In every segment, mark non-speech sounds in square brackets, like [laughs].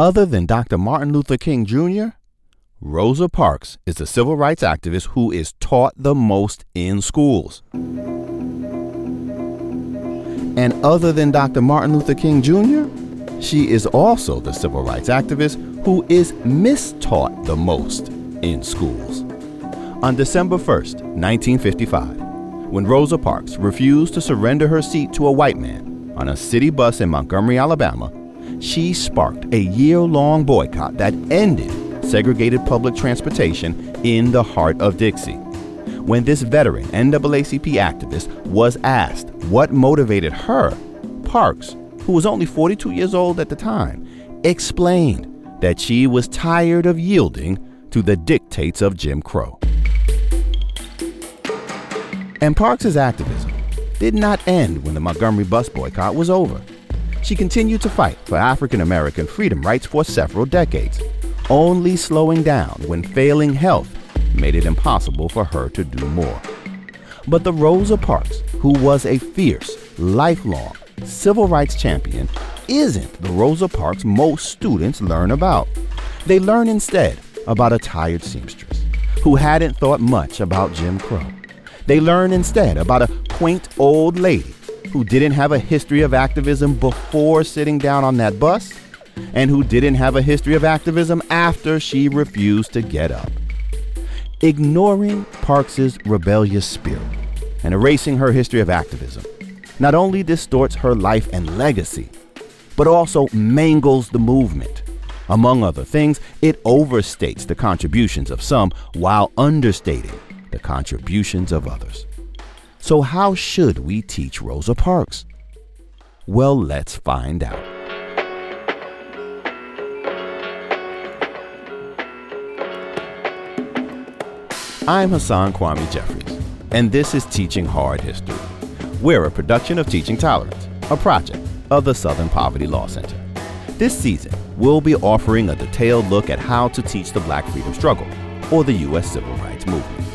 Other than Dr. Martin Luther King Jr., Rosa Parks is the civil rights activist who is taught the most in schools. And other than Dr. Martin Luther King Jr., she is also the civil rights activist who is mistaught the most in schools. On December 1st, 1955, when Rosa Parks refused to surrender her seat to a white man on a city bus in Montgomery, Alabama, she sparked a year long boycott that ended segregated public transportation in the heart of Dixie. When this veteran NAACP activist was asked what motivated her, Parks, who was only 42 years old at the time, explained that she was tired of yielding to the dictates of Jim Crow. And Parks's activism did not end when the Montgomery bus boycott was over. She continued to fight for African American freedom rights for several decades, only slowing down when failing health made it impossible for her to do more. But the Rosa Parks, who was a fierce, lifelong civil rights champion, isn't the Rosa Parks most students learn about. They learn instead about a tired seamstress who hadn't thought much about Jim Crow. They learn instead about a quaint old lady who didn't have a history of activism before sitting down on that bus and who didn't have a history of activism after she refused to get up. Ignoring Parks's rebellious spirit and erasing her history of activism not only distorts her life and legacy, but also mangles the movement. Among other things, it overstates the contributions of some while understating the contributions of others. So, how should we teach Rosa Parks? Well, let's find out. I'm Hasan Kwame Jeffries, and this is Teaching Hard History. We're a production of Teaching Tolerance, a project of the Southern Poverty Law Center. This season, we'll be offering a detailed look at how to teach the Black freedom struggle, or the U.S. Civil Rights Movement.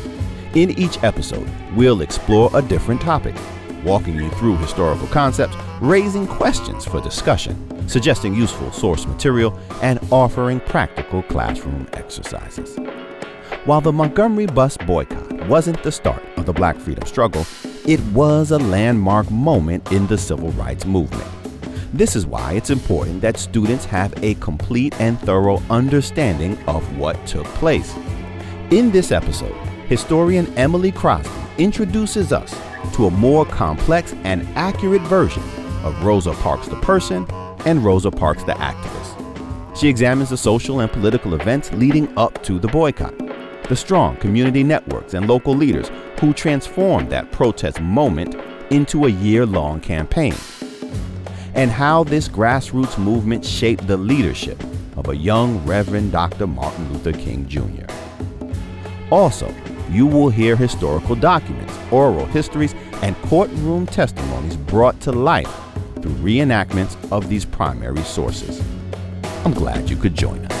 In each episode, we'll explore a different topic, walking you through historical concepts, raising questions for discussion, suggesting useful source material, and offering practical classroom exercises. While the Montgomery bus boycott wasn't the start of the Black freedom struggle, it was a landmark moment in the civil rights movement. This is why it's important that students have a complete and thorough understanding of what took place. In this episode, historian Emilye Crosby introduces us to a more complex and accurate version of Rosa Parks the person and Rosa Parks the activist. She examines the social and political events leading up to the boycott the strong community networks and local leaders who transformed that protest moment into a year long campaign, and how this grassroots movement shaped the leadership of a young Reverend Dr. Martin Luther King Jr. Also, you will hear historical documents, oral histories, and courtroom testimonies brought to life through reenactments of these primary sources. I'm glad you could join us.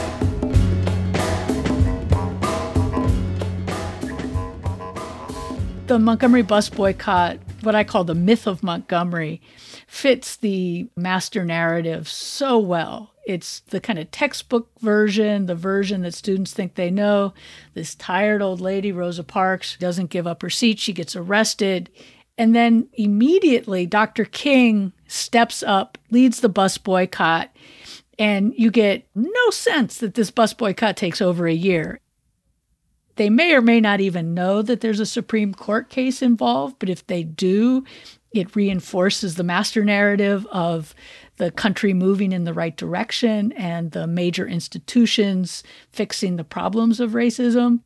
The Montgomery bus boycott, what I call the myth of Montgomery, fits the master narrative so well. It's the kind of textbook version, the version that students think they know. This tired old lady, Rosa Parks, doesn't give up her seat. She gets arrested. And then immediately, Dr. King steps up, leads the bus boycott, and you get no sense that this bus boycott takes over a year. They may or may not even know that there's a Supreme Court case involved, but if they do, it reinforces the master narrative of the country moving in the right direction and the major institutions fixing the problems of racism.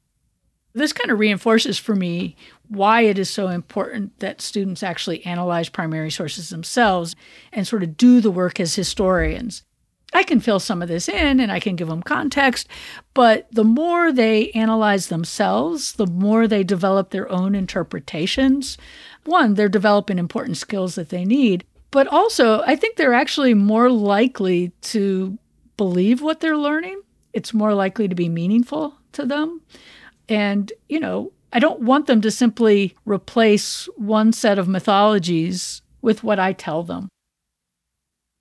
This kind of reinforces for me why it is so important that students actually analyze primary sources themselves and sort of do the work as historians. I can fill some of this in and I can give them context, but the more they analyze themselves, the more they develop their own interpretations. One, they're developing important skills that they need, but also I think they're actually more likely to believe what they're learning. It's more likely to be meaningful to them. And, you know, I don't want them to simply replace one set of mythologies with what I tell them.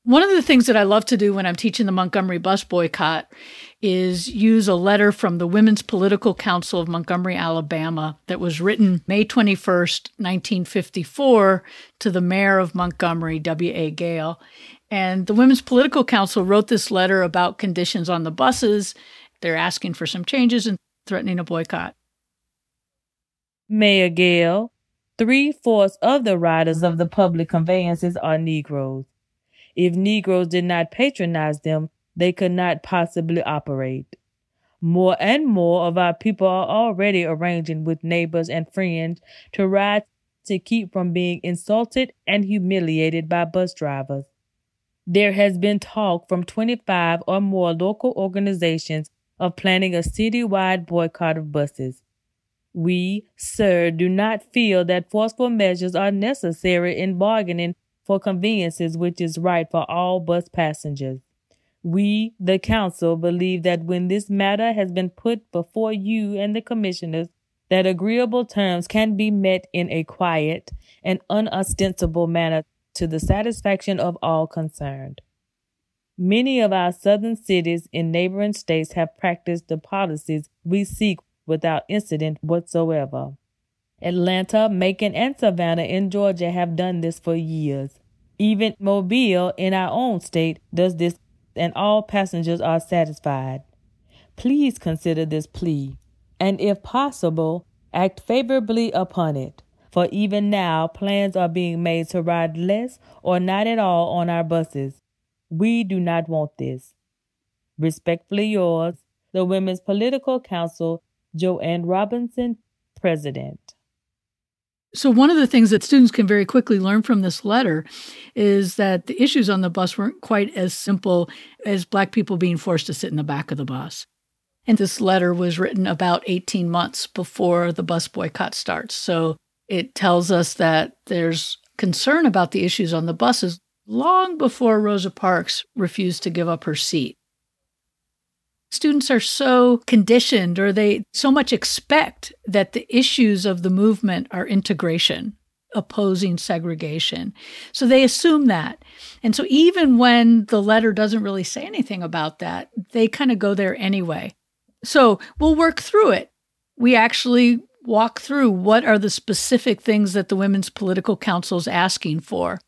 One of the things that I love to do when I'm teaching the Montgomery bus boycott is use a letter from the Women's Political Council of Montgomery, Alabama, that was written May 21st, 1954, to the mayor of Montgomery, W.A. Gayle. And the Women's Political Council wrote this letter about conditions on the buses. They're asking for some changes and threatening a boycott. Mayor Gayle, three fourths of the riders of the public conveyances are Negroes. If Negroes did not patronize them, they could not possibly operate. More and more of our people are already arranging with neighbors and friends to ride to keep from being insulted and humiliated by bus drivers. There has been talk from 25 or more local organizations of planning a citywide boycott of buses. We, sir, do not feel that forceful measures are necessary in bargaining for conveniences which is right for all bus passengers. We, the council, believe that when this matter has been put before you and the commissioners, that agreeable terms can be met in a quiet and unostensible manner to the satisfaction of all concerned. Many of our southern cities in neighboring states have practiced the policies we seek without incident whatsoever. Atlanta, Macon, and Savannah in Georgia have done this for years. Even Mobile in our own state does this, and all passengers are satisfied. Please consider this plea, and if possible, act favorably upon it. For even now, plans are being made to ride less or not at all on our buses. We do not want this. Respectfully yours, the Women's Political Council, Jo Ann Robinson, President. So, one of the things that students can very quickly learn from this letter is that the issues on the bus weren't quite as simple as Black people being forced to sit in the back of the bus. And this letter was written about 18 months before the bus boycott starts. So, it tells us that there's concern about the issues on the buses long before Rosa Parks refused to give up her seat students are so conditioned or they so much expect that the issues of the movement are integration opposing segregation. So they assume that. And so even when the letter doesn't really say anything about that, they kind of go there anyway. So we'll work through it. We actually walk through what are the specific things that the Women's Political Council is asking for.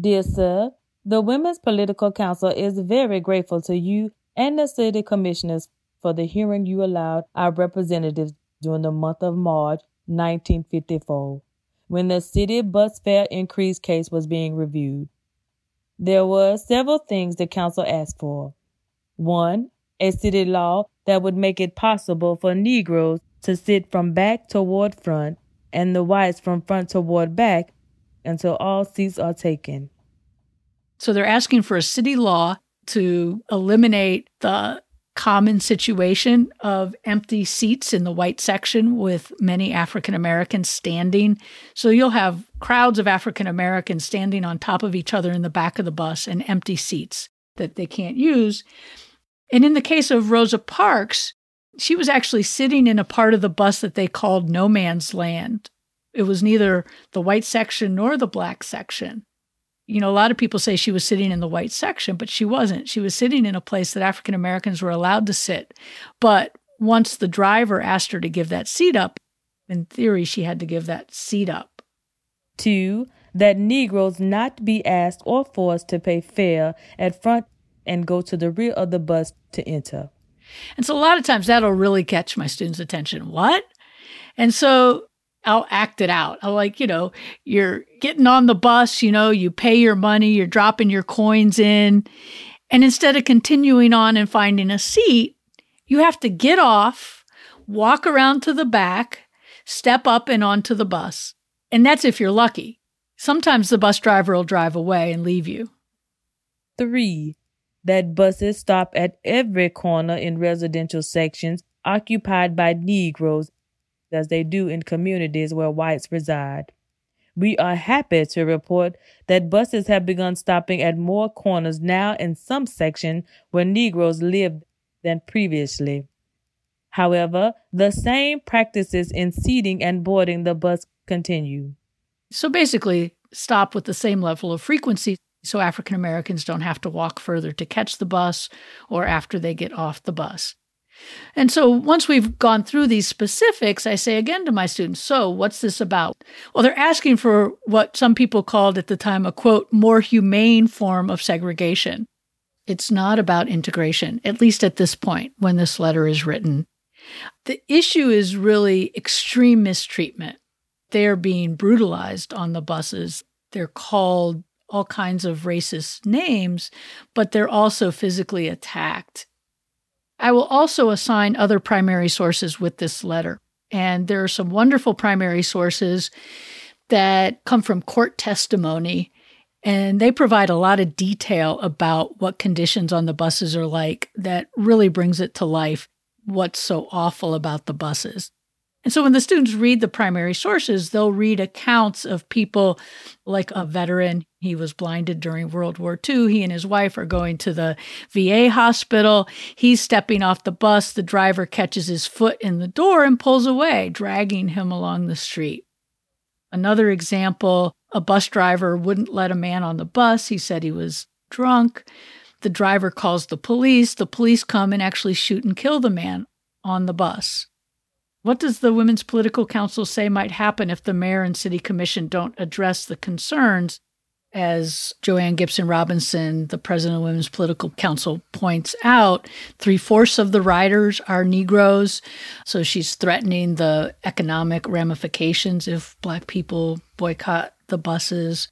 Dear sir, the Women's Political Council is very grateful to you and the city commissioners for the hearing you allowed our representatives during the month of March 1954, when the city bus fare increase case was being reviewed. There were several things the council asked for. One, a city law that would make it possible for Negroes to sit from back toward front and the whites from front toward back until all seats are taken. So they're asking for a city law to eliminate the common situation of empty seats in the white section with many African Americans standing. So you'll have crowds of African Americans standing on top of each other in the back of the bus and empty seats that they can't use. And in the case of Rosa Parks, she was actually sitting in a part of the bus that they called no man's land. It was neither the white section nor the black section you know, a lot of people say she was sitting in the white section, but she wasn't. She was sitting in a place that African Americans were allowed to sit. But once the driver asked her to give that seat up, in theory, she had to give that seat up. Two, that Negroes not be asked or forced to pay fare at front and go to the rear of the bus to enter. And so a lot of times that'll really catch my students' attention. What? And so I'll act it out. I'll like, you know, you're getting on the bus, you know, you pay your money, you're dropping your coins in. And instead of continuing on and finding a seat, you have to get off, walk around to the back, step up and onto the bus. And that's if you're lucky. Sometimes the bus driver will drive away and leave you. Three, that buses stop at every corner in residential sections occupied by Negroes as they do in communities where whites reside. We are happy to report that buses have begun stopping at more corners now in some sections where Negroes lived than previously. However, the same practices in seating and boarding the bus continue. So basically, stop with the same level of frequency so African Americans don't have to walk further to catch the bus or after they get off the bus. And so once we've gone through these specifics, I say again to my students, so what's this about? Well, they're asking for what some people called at the time a quote, more humane form of segregation. It's not about integration, at least at this point when this letter is written. The issue is really extreme mistreatment. They're being brutalized on the buses. They're called all kinds of racist names, but they're also physically attacked. I will also assign other primary sources with this letter. And there are some wonderful primary sources that come from court testimony, and they provide a lot of detail about what conditions on the buses are like that really brings it to life what's so awful about the buses. And so when the students read the primary sources, they'll read accounts of people like a veteran. He was blinded during World War II. He and his wife are going to the VA hospital. He's stepping off the bus. The driver catches his foot in the door and pulls away, dragging him along the street. Another example a bus driver wouldn't let a man on the bus. He said he was drunk. The driver calls the police. The police come and actually shoot and kill the man on the bus. What does the Women's Political Council say might happen if the mayor and city commission don't address the concerns? As Jo Ann Gibson Robinson, the president of Women's Political Council, points out, three fourths of the riders are Negroes. So she's threatening the economic ramifications if Black people boycott the buses.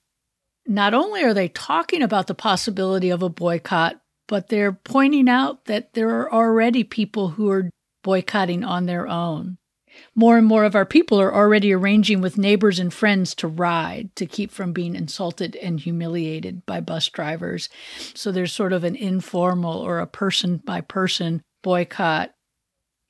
Not only are they talking about the possibility of a boycott, but they're pointing out that there are already people who are boycotting on their own. More and more of our people are already arranging with neighbors and friends to ride to keep from being insulted and humiliated by bus drivers. So there's sort of an informal or a person by person boycott.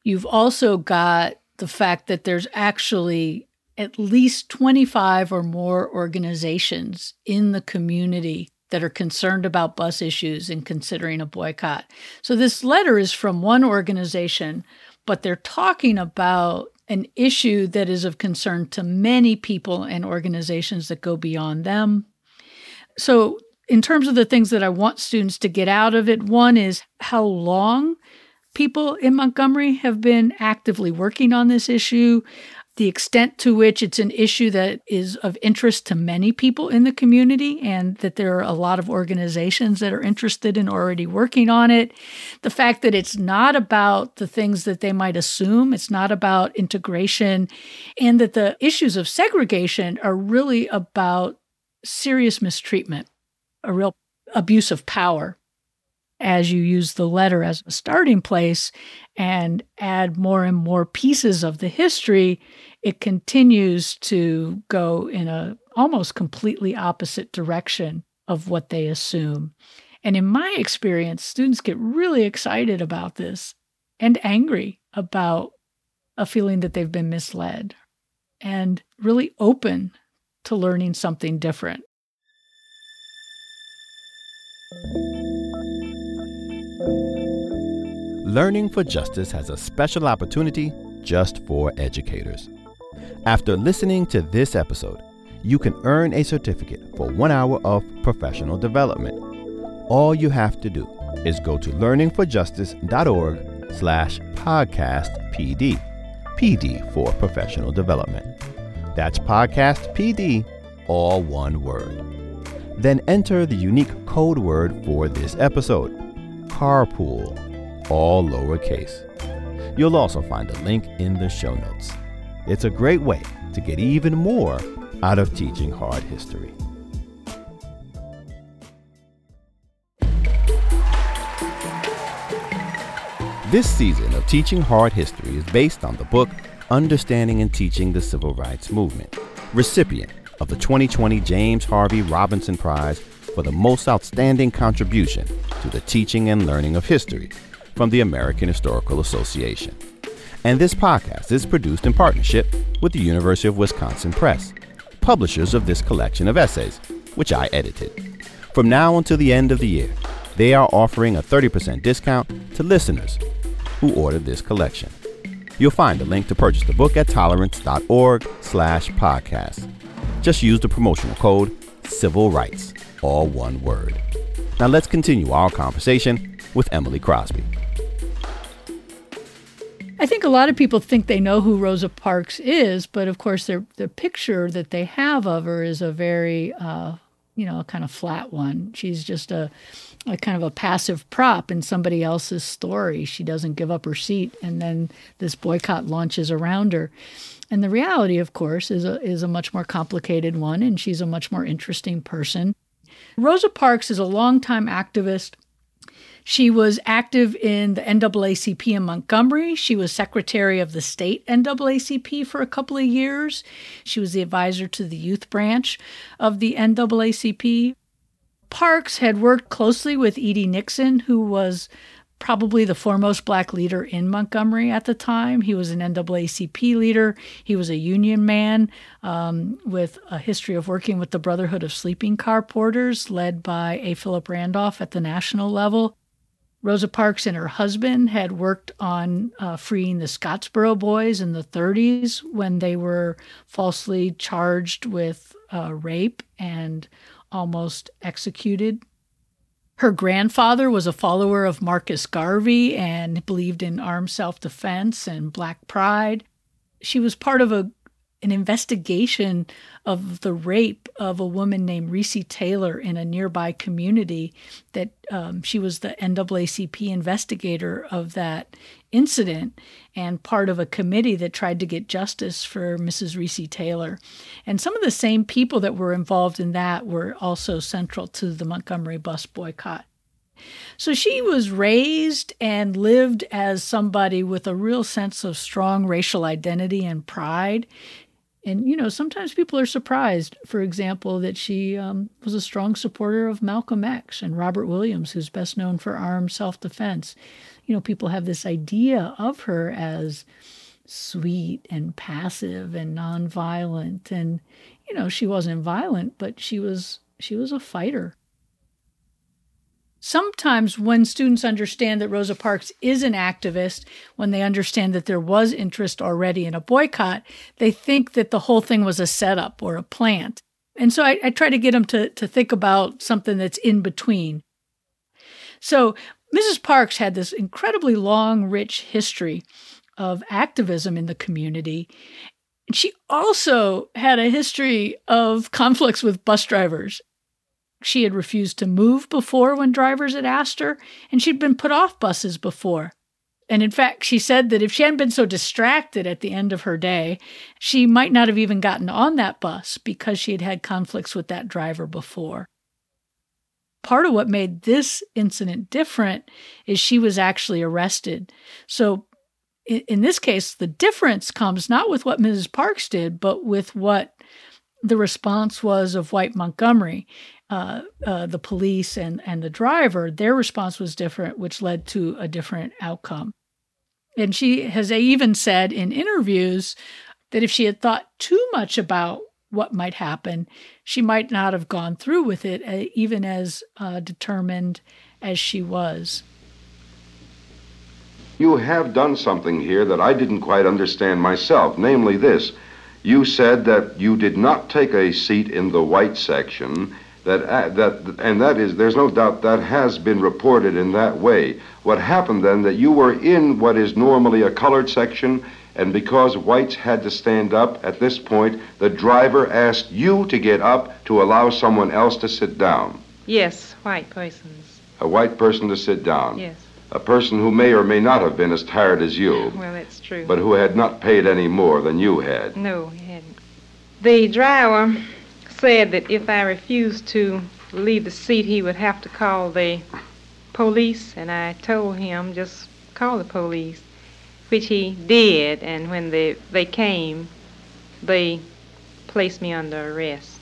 You've also got the fact that there's actually at least 25 or more organizations in the community that are concerned about bus issues and considering a boycott. So this letter is from one organization but they're talking about an issue that is of concern to many people and organizations that go beyond them. So, in terms of the things that I want students to get out of it, one is how long people in Montgomery have been actively working on this issue the extent to which it's an issue that is of interest to many people in the community, and that there are a lot of organizations that are interested in already working on it. The fact that it's not about the things that they might assume, it's not about integration, and that the issues of segregation are really about serious mistreatment, a real abuse of power as you use the letter as a starting place and add more and more pieces of the history, it continues to go in a almost completely opposite direction of what they assume. And in my experience, students get really excited about this and angry about a feeling that they've been misled and really open to learning something different. Learning for Justice has a special opportunity just for educators. After listening to this episode, you can earn a certificate for one hour of professional development. All you have to do is go to learningforjustice.org slash podcast PD. PD for professional development. That's podcast PD, all one word. Then enter the unique code word for this episode carpool all lowercase. You'll also find a link in the show notes. It's a great way to get even more out of teaching hard history. This season of Teaching Hard History is based on the book Understanding and Teaching the Civil Rights Movement, recipient of the 2020 James Harvey Robinson Prize for the most outstanding contribution to the teaching and learning of history from the American Historical Association. And this podcast is produced in partnership with the University of Wisconsin Press, publishers of this collection of essays, which I edited. From now until the end of the year, they are offering a 30% discount to listeners who order this collection. You'll find a link to purchase the book at tolerance.org slash podcast. Just use the promotional code Civil Rights all one word. Now let's continue our conversation with Emilye Crosby. I think a lot of people think they know who Rosa Parks is, but of course, their the picture that they have of her is a very, uh, you know, kind of flat one. She's just a, a kind of a passive prop in somebody else's story. She doesn't give up her seat, and then this boycott launches around her. And the reality, of course, is a is a much more complicated one, and she's a much more interesting person. Rosa Parks is a longtime activist she was active in the NAACP in Montgomery. She was secretary of the state NAACP for a couple of years. She was the advisor to the youth branch of the NAACP. Parks had worked closely with E.D. Nixon, who was probably the foremost black leader in Montgomery at the time. He was an NAACP leader. He was a union man um, with a history of working with the Brotherhood of Sleeping Car Porters, led by A. Philip Randolph at the national level. Rosa Parks and her husband had worked on uh, freeing the Scottsboro boys in the 30s when they were falsely charged with uh, rape and almost executed. Her grandfather was a follower of Marcus Garvey and believed in armed self defense and black pride. She was part of a an investigation of the rape of a woman named Recy Taylor in a nearby community. That um, she was the NAACP investigator of that incident and part of a committee that tried to get justice for Mrs. Recy Taylor. And some of the same people that were involved in that were also central to the Montgomery bus boycott. So she was raised and lived as somebody with a real sense of strong racial identity and pride. And, you know, sometimes people are surprised, for example, that she um, was a strong supporter of Malcolm X and Robert Williams, who's best known for armed self defense. You know, people have this idea of her as sweet and passive and nonviolent. And, you know, she wasn't violent, but she was she was a fighter. Sometimes, when students understand that Rosa Parks is an activist, when they understand that there was interest already in a boycott, they think that the whole thing was a setup or a plant. And so I, I try to get them to, to think about something that's in between. So, Mrs. Parks had this incredibly long, rich history of activism in the community. She also had a history of conflicts with bus drivers she had refused to move before when drivers had asked her, and she'd been put off buses before. And in fact, she said that if she hadn't been so distracted at the end of her day, she might not have even gotten on that bus because she had had conflicts with that driver before. Part of what made this incident different is she was actually arrested. So, in this case, the difference comes not with what Mrs. Parks did, but with what the response was of White Montgomery uh, uh, the police and, and the driver, their response was different, which led to a different outcome. And she has even said in interviews that if she had thought too much about what might happen, she might not have gone through with it, uh, even as uh, determined as she was. You have done something here that I didn't quite understand myself, namely this. You said that you did not take a seat in the white section that uh, that and that is there's no doubt that has been reported in that way. What happened then that you were in what is normally a colored section and because whites had to stand up at this point, the driver asked you to get up to allow someone else to sit down. Yes, white persons. A white person to sit down. Yes. A person who may or may not have been as tired as you. Well, that's true. But who had not paid any more than you had. No, he hadn't. The driver said that if I refused to leave the seat, he would have to call the police, and I told him just call the police, which he did. And when they they came, they placed me under arrest.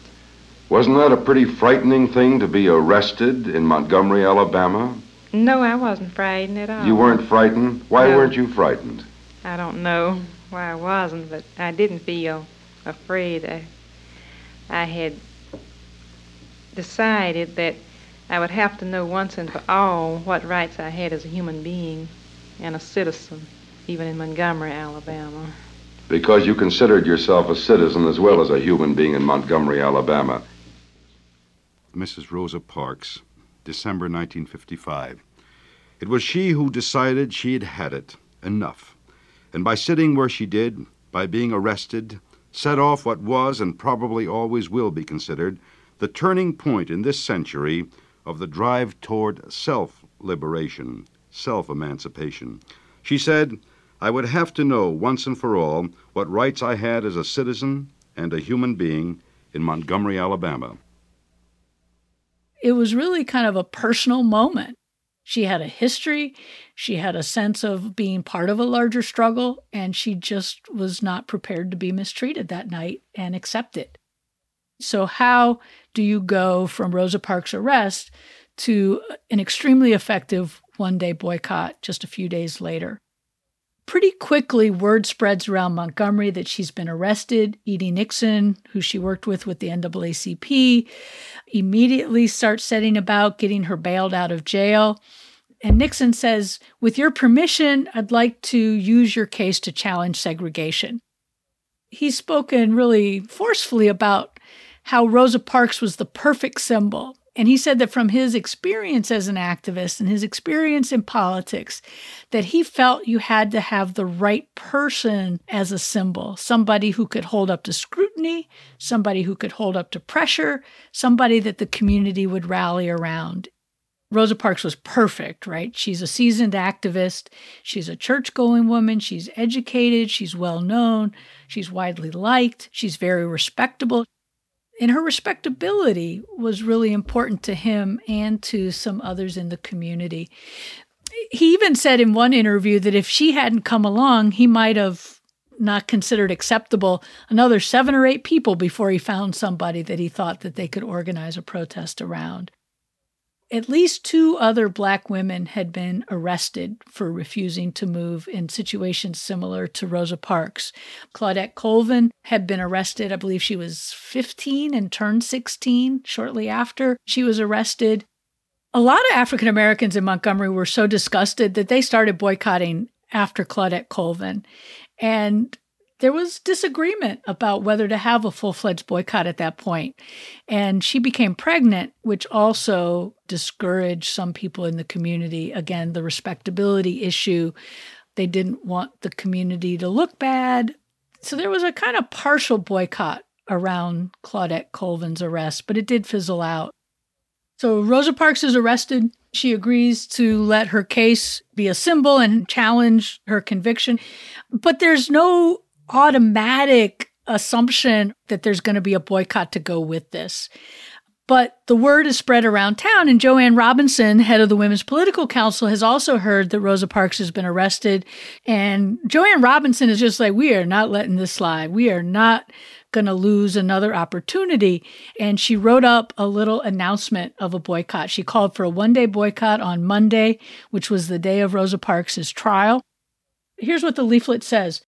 Wasn't that a pretty frightening thing to be arrested in Montgomery, Alabama? No, I wasn't frightened at all. You weren't frightened? Why No. weren't you frightened? I don't know why I wasn't, but I didn't feel afraid. I, I had decided that I would have to know once and for all what rights I had as a human being and a citizen, even in Montgomery, Alabama. Because you considered yourself a citizen as well as a human being in Montgomery, Alabama. Mrs. Rosa Parks, December 1955. It was she who decided she had had it, enough. And by sitting where she did, by being arrested, set off what was and probably always will be considered the turning point in this century of the drive toward self liberation, self emancipation. She said, I would have to know once and for all what rights I had as a citizen and a human being in Montgomery, Alabama. It was really kind of a personal moment. She had a history, she had a sense of being part of a larger struggle, and she just was not prepared to be mistreated that night and accept it. So, how do you go from Rosa Parks' arrest to an extremely effective one day boycott just a few days later? Pretty quickly, word spreads around Montgomery that she's been arrested. E.D. Nixon, who she worked with with the NAACP, immediately starts setting about getting her bailed out of jail. And Nixon says, With your permission, I'd like to use your case to challenge segregation. He's spoken really forcefully about how Rosa Parks was the perfect symbol and he said that from his experience as an activist and his experience in politics, that he felt you had to have the right person as a symbol somebody who could hold up to scrutiny, somebody who could hold up to pressure, somebody that the community would rally around. Rosa Parks was perfect, right? She's a seasoned activist. She's a church going woman. She's educated. She's well known. She's widely liked. She's very respectable. And her respectability was really important to him and to some others in the community. He even said in one interview that if she hadn't come along, he might have not considered acceptable another seven or eight people before he found somebody that he thought that they could organize a protest around. At least two other black women had been arrested for refusing to move in situations similar to Rosa Parks. Claudette Colvin had been arrested. I believe she was 15 and turned 16 shortly after she was arrested. A lot of African Americans in Montgomery were so disgusted that they started boycotting after Claudette Colvin. And there was disagreement about whether to have a full fledged boycott at that point. And she became pregnant, which also discouraged some people in the community. Again, the respectability issue. They didn't want the community to look bad. So there was a kind of partial boycott around Claudette Colvin's arrest, but it did fizzle out. So Rosa Parks is arrested. She agrees to let her case be a symbol and challenge her conviction. But there's no automatic assumption that there's going to be a boycott to go with this. But the word is spread around town, and Jo Ann Robinson, head of the Women's Political Council, has also heard that Rosa Parks has been arrested. And Jo Ann Robinson is just like, we are not letting this slide. We are not going to lose another opportunity. And she wrote up a little announcement of a boycott. She called for a one day boycott on Monday, which was the day of Rosa Parks' trial. Here's what the leaflet says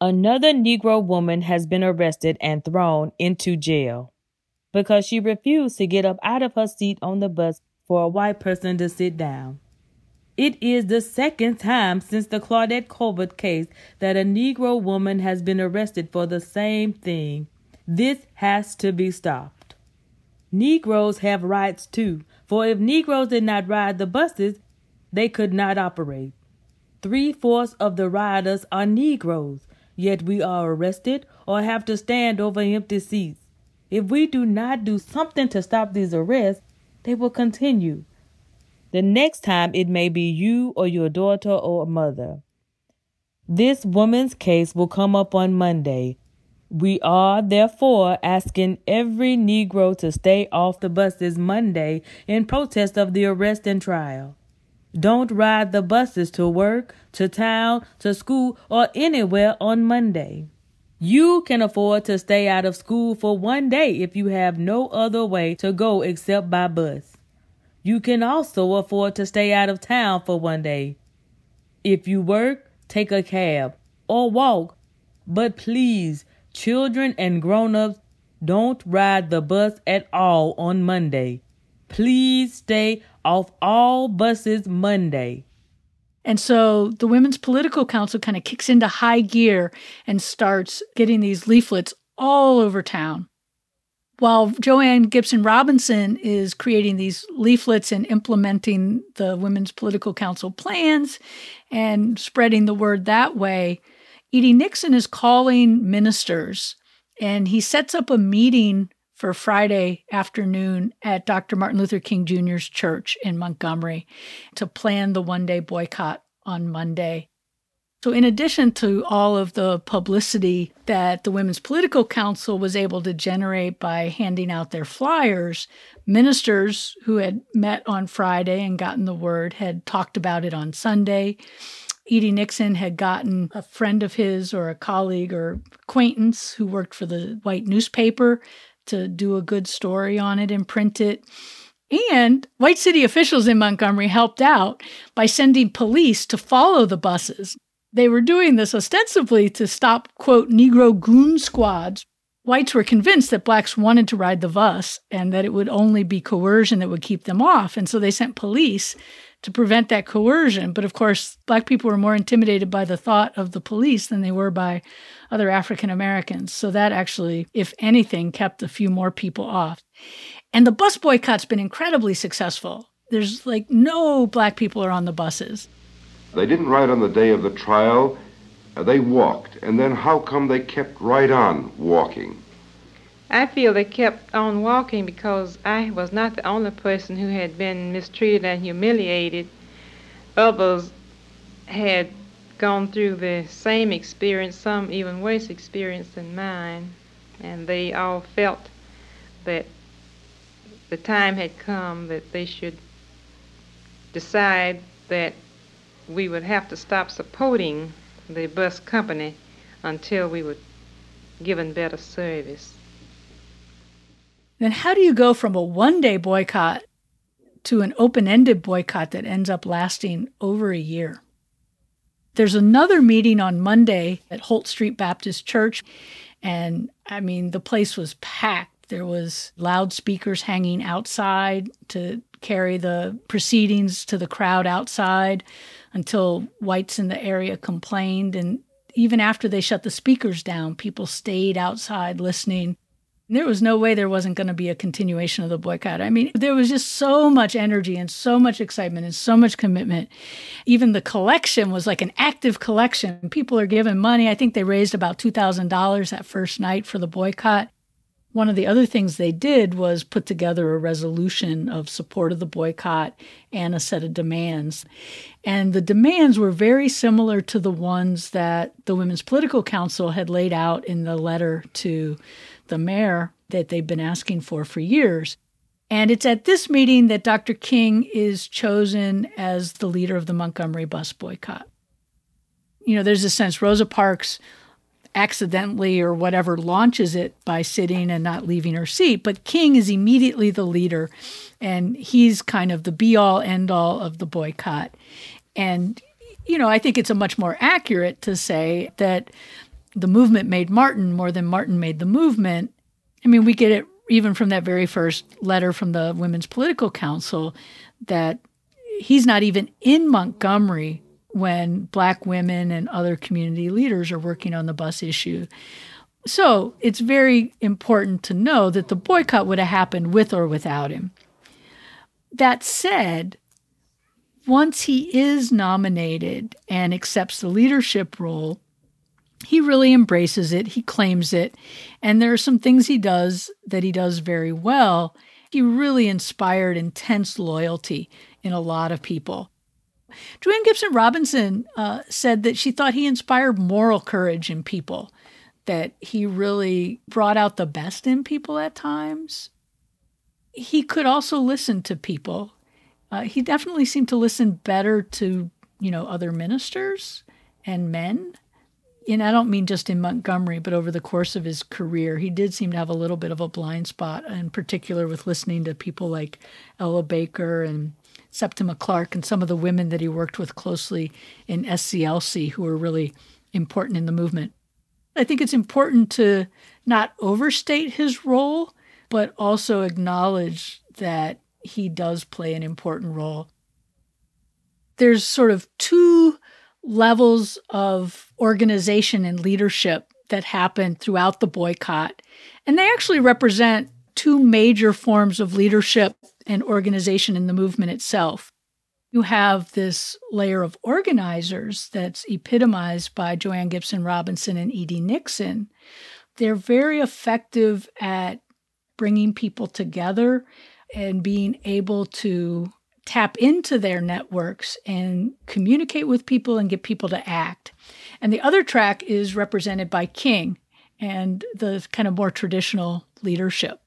Another Negro woman has been arrested and thrown into jail because she refused to get up out of her seat on the bus for a white person to sit down. It is the second time since the Claudette Colvin case that a Negro woman has been arrested for the same thing. This has to be stopped. Negroes have rights too, for if Negroes did not ride the buses, they could not operate. Three fourths of the riders are Negroes, yet we are arrested or have to stand over empty seats. If we do not do something to stop these arrests, they will continue. The next time it may be you or your daughter or mother. This woman's case will come up on Monday. We are, therefore, asking every Negro to stay off the buses Monday in protest of the arrest and trial. Don't ride the buses to work, to town, to school, or anywhere on Monday. You can afford to stay out of school for one day if you have no other way to go except by bus. You can also afford to stay out of town for one day. If you work, take a cab or walk. But please, children and grown ups, don't ride the bus at all on Monday. Please stay off all buses Monday. And so the Women's Political Council kind of kicks into high gear and starts getting these leaflets all over town. while Jo Ann Gibson Robinson is creating these leaflets and implementing the Women's Political Council plans and spreading the word that way, E.D. Nixon is calling ministers and he sets up a meeting for Friday afternoon at Dr. Martin Luther King Jr.'s church in Montgomery to plan the one day boycott on Monday. So, in addition to all of the publicity that the Women's Political Council was able to generate by handing out their flyers, ministers who had met on Friday and gotten the word had talked about it on Sunday. E.D. Nixon had gotten a friend of his or a colleague or acquaintance who worked for the white newspaper to do a good story on it and print it. And white city officials in Montgomery helped out by sending police to follow the buses. They were doing this ostensibly to stop, quote, Negro goon squads. Whites were convinced that blacks wanted to ride the bus and that it would only be coercion that would keep them off. And so they sent police to prevent that coercion. But of course, black people were more intimidated by the thought of the police than they were by other African Americans. So that actually, if anything, kept a few more people off. And the bus boycott's been incredibly successful. There's like no black people are on the buses. They didn't ride on the day of the trial. Uh, they walked. And then how come they kept right on walking? I feel they kept on walking because I was not the only person who had been mistreated and humiliated. Others had gone through the same experience, some even worse experience than mine, and they all felt that the time had come that they should decide that we would have to stop supporting the bus company until we were given better service. Then, how do you go from a one day boycott to an open ended boycott that ends up lasting over a year? There's another meeting on Monday at Holt Street Baptist Church, and I mean, the place was packed. There was loudspeakers hanging outside to carry the proceedings to the crowd outside until whites in the area complained. And even after they shut the speakers down, people stayed outside listening. There was no way there wasn't going to be a continuation of the boycott. I mean, there was just so much energy and so much excitement and so much commitment. Even the collection was like an active collection. People are giving money. I think they raised about $2,000 that first night for the boycott. One of the other things they did was put together a resolution of support of the boycott and a set of demands. And the demands were very similar to the ones that the Women's Political Council had laid out in the letter to the mayor that they've been asking for for years. And it's at this meeting that Dr. King is chosen as the leader of the Montgomery bus boycott. You know, there's a sense Rosa Parks accidentally or whatever launches it by sitting and not leaving her seat. But King is immediately the leader, and he's kind of the be all end all of the boycott. And, you know, I think it's a much more accurate to say that the movement made Martin more than Martin made the movement. I mean, we get it even from that very first letter from the Women's Political Council that he's not even in Montgomery when black women and other community leaders are working on the bus issue. So it's very important to know that the boycott would have happened with or without him. That said, once he is nominated and accepts the leadership role, he really embraces it, he claims it, and there are some things he does that he does very well. He really inspired intense loyalty in a lot of people. Jo Ann Gibson Robinson uh, said that she thought he inspired moral courage in people, that he really brought out the best in people at times. He could also listen to people. Uh, he definitely seemed to listen better to, you know, other ministers and men. And I don't mean just in Montgomery, but over the course of his career, he did seem to have a little bit of a blind spot, in particular with listening to people like Ella Baker and Septima Clark and some of the women that he worked with closely in SCLC who were really important in the movement. I think it's important to not overstate his role, but also acknowledge that he does play an important role. There's sort of two levels of organization and leadership that happen throughout the boycott, and they actually represent two major forms of leadership and organization in the movement itself. You have this layer of organizers that's epitomized by Jo Ann Gibson Robinson and E.D. Nixon. They're very effective at bringing people together and being able to tap into their networks and communicate with people and get people to act. And the other track is represented by King and the kind of more traditional leadership.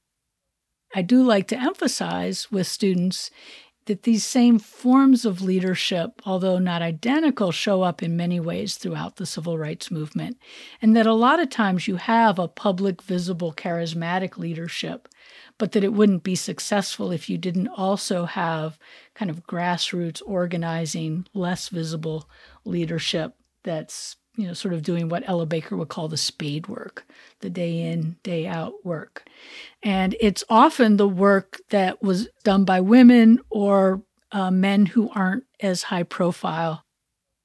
I do like to emphasize with students that these same forms of leadership, although not identical, show up in many ways throughout the civil rights movement. And that a lot of times you have a public, visible, charismatic leadership, but that it wouldn't be successful if you didn't also have kind of grassroots organizing, less visible leadership that's you know, sort of doing what Ella Baker would call the spade work, the day in, day out work. And it's often the work that was done by women or uh, men who aren't as high profile.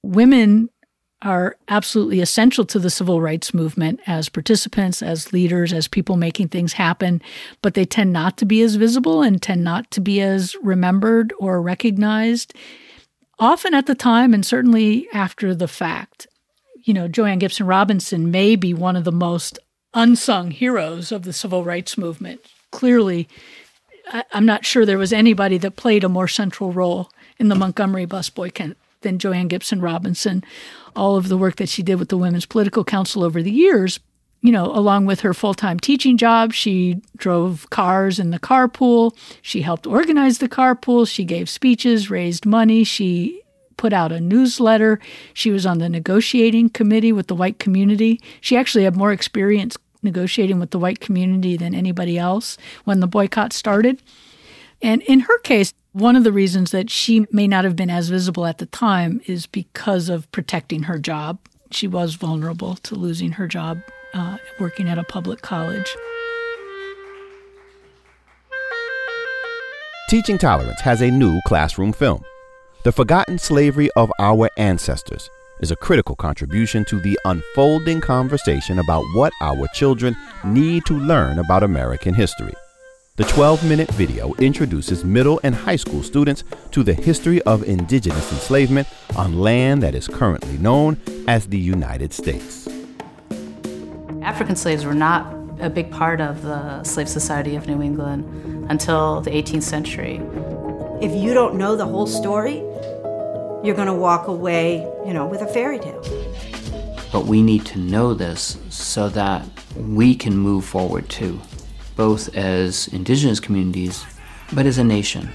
Women are absolutely essential to the civil rights movement as participants, as leaders, as people making things happen, but they tend not to be as visible and tend not to be as remembered or recognized, often at the time and certainly after the fact you know, Jo Ann Gibson Robinson may be one of the most unsung heroes of the civil rights movement. Clearly, I'm not sure there was anybody that played a more central role in the Montgomery bus boycott than Jo Ann Gibson Robinson. All of the work that she did with the Women's Political Council over the years, you know, along with her full time teaching job, she drove cars in the carpool. She helped organize the carpool. She gave speeches, raised money. She put out a newsletter. She was on the negotiating committee with the white community. She actually had more experience negotiating with the white community than anybody else when the boycott started. And in her case, one of the reasons that she may not have been as visible at the time is because of protecting her job. She was vulnerable to losing her job uh, working at a public college. Teaching Tolerance has a new classroom film. The Forgotten Slavery of Our Ancestors is a critical contribution to the unfolding conversation about what our children need to learn about American history. The 12 minute video introduces middle and high school students to the history of indigenous enslavement on land that is currently known as the United States. African slaves were not a big part of the slave society of New England until the 18th century. If you don't know the whole story, you're going to walk away, you know, with a fairy tale. But we need to know this so that we can move forward too, both as indigenous communities, but as a nation.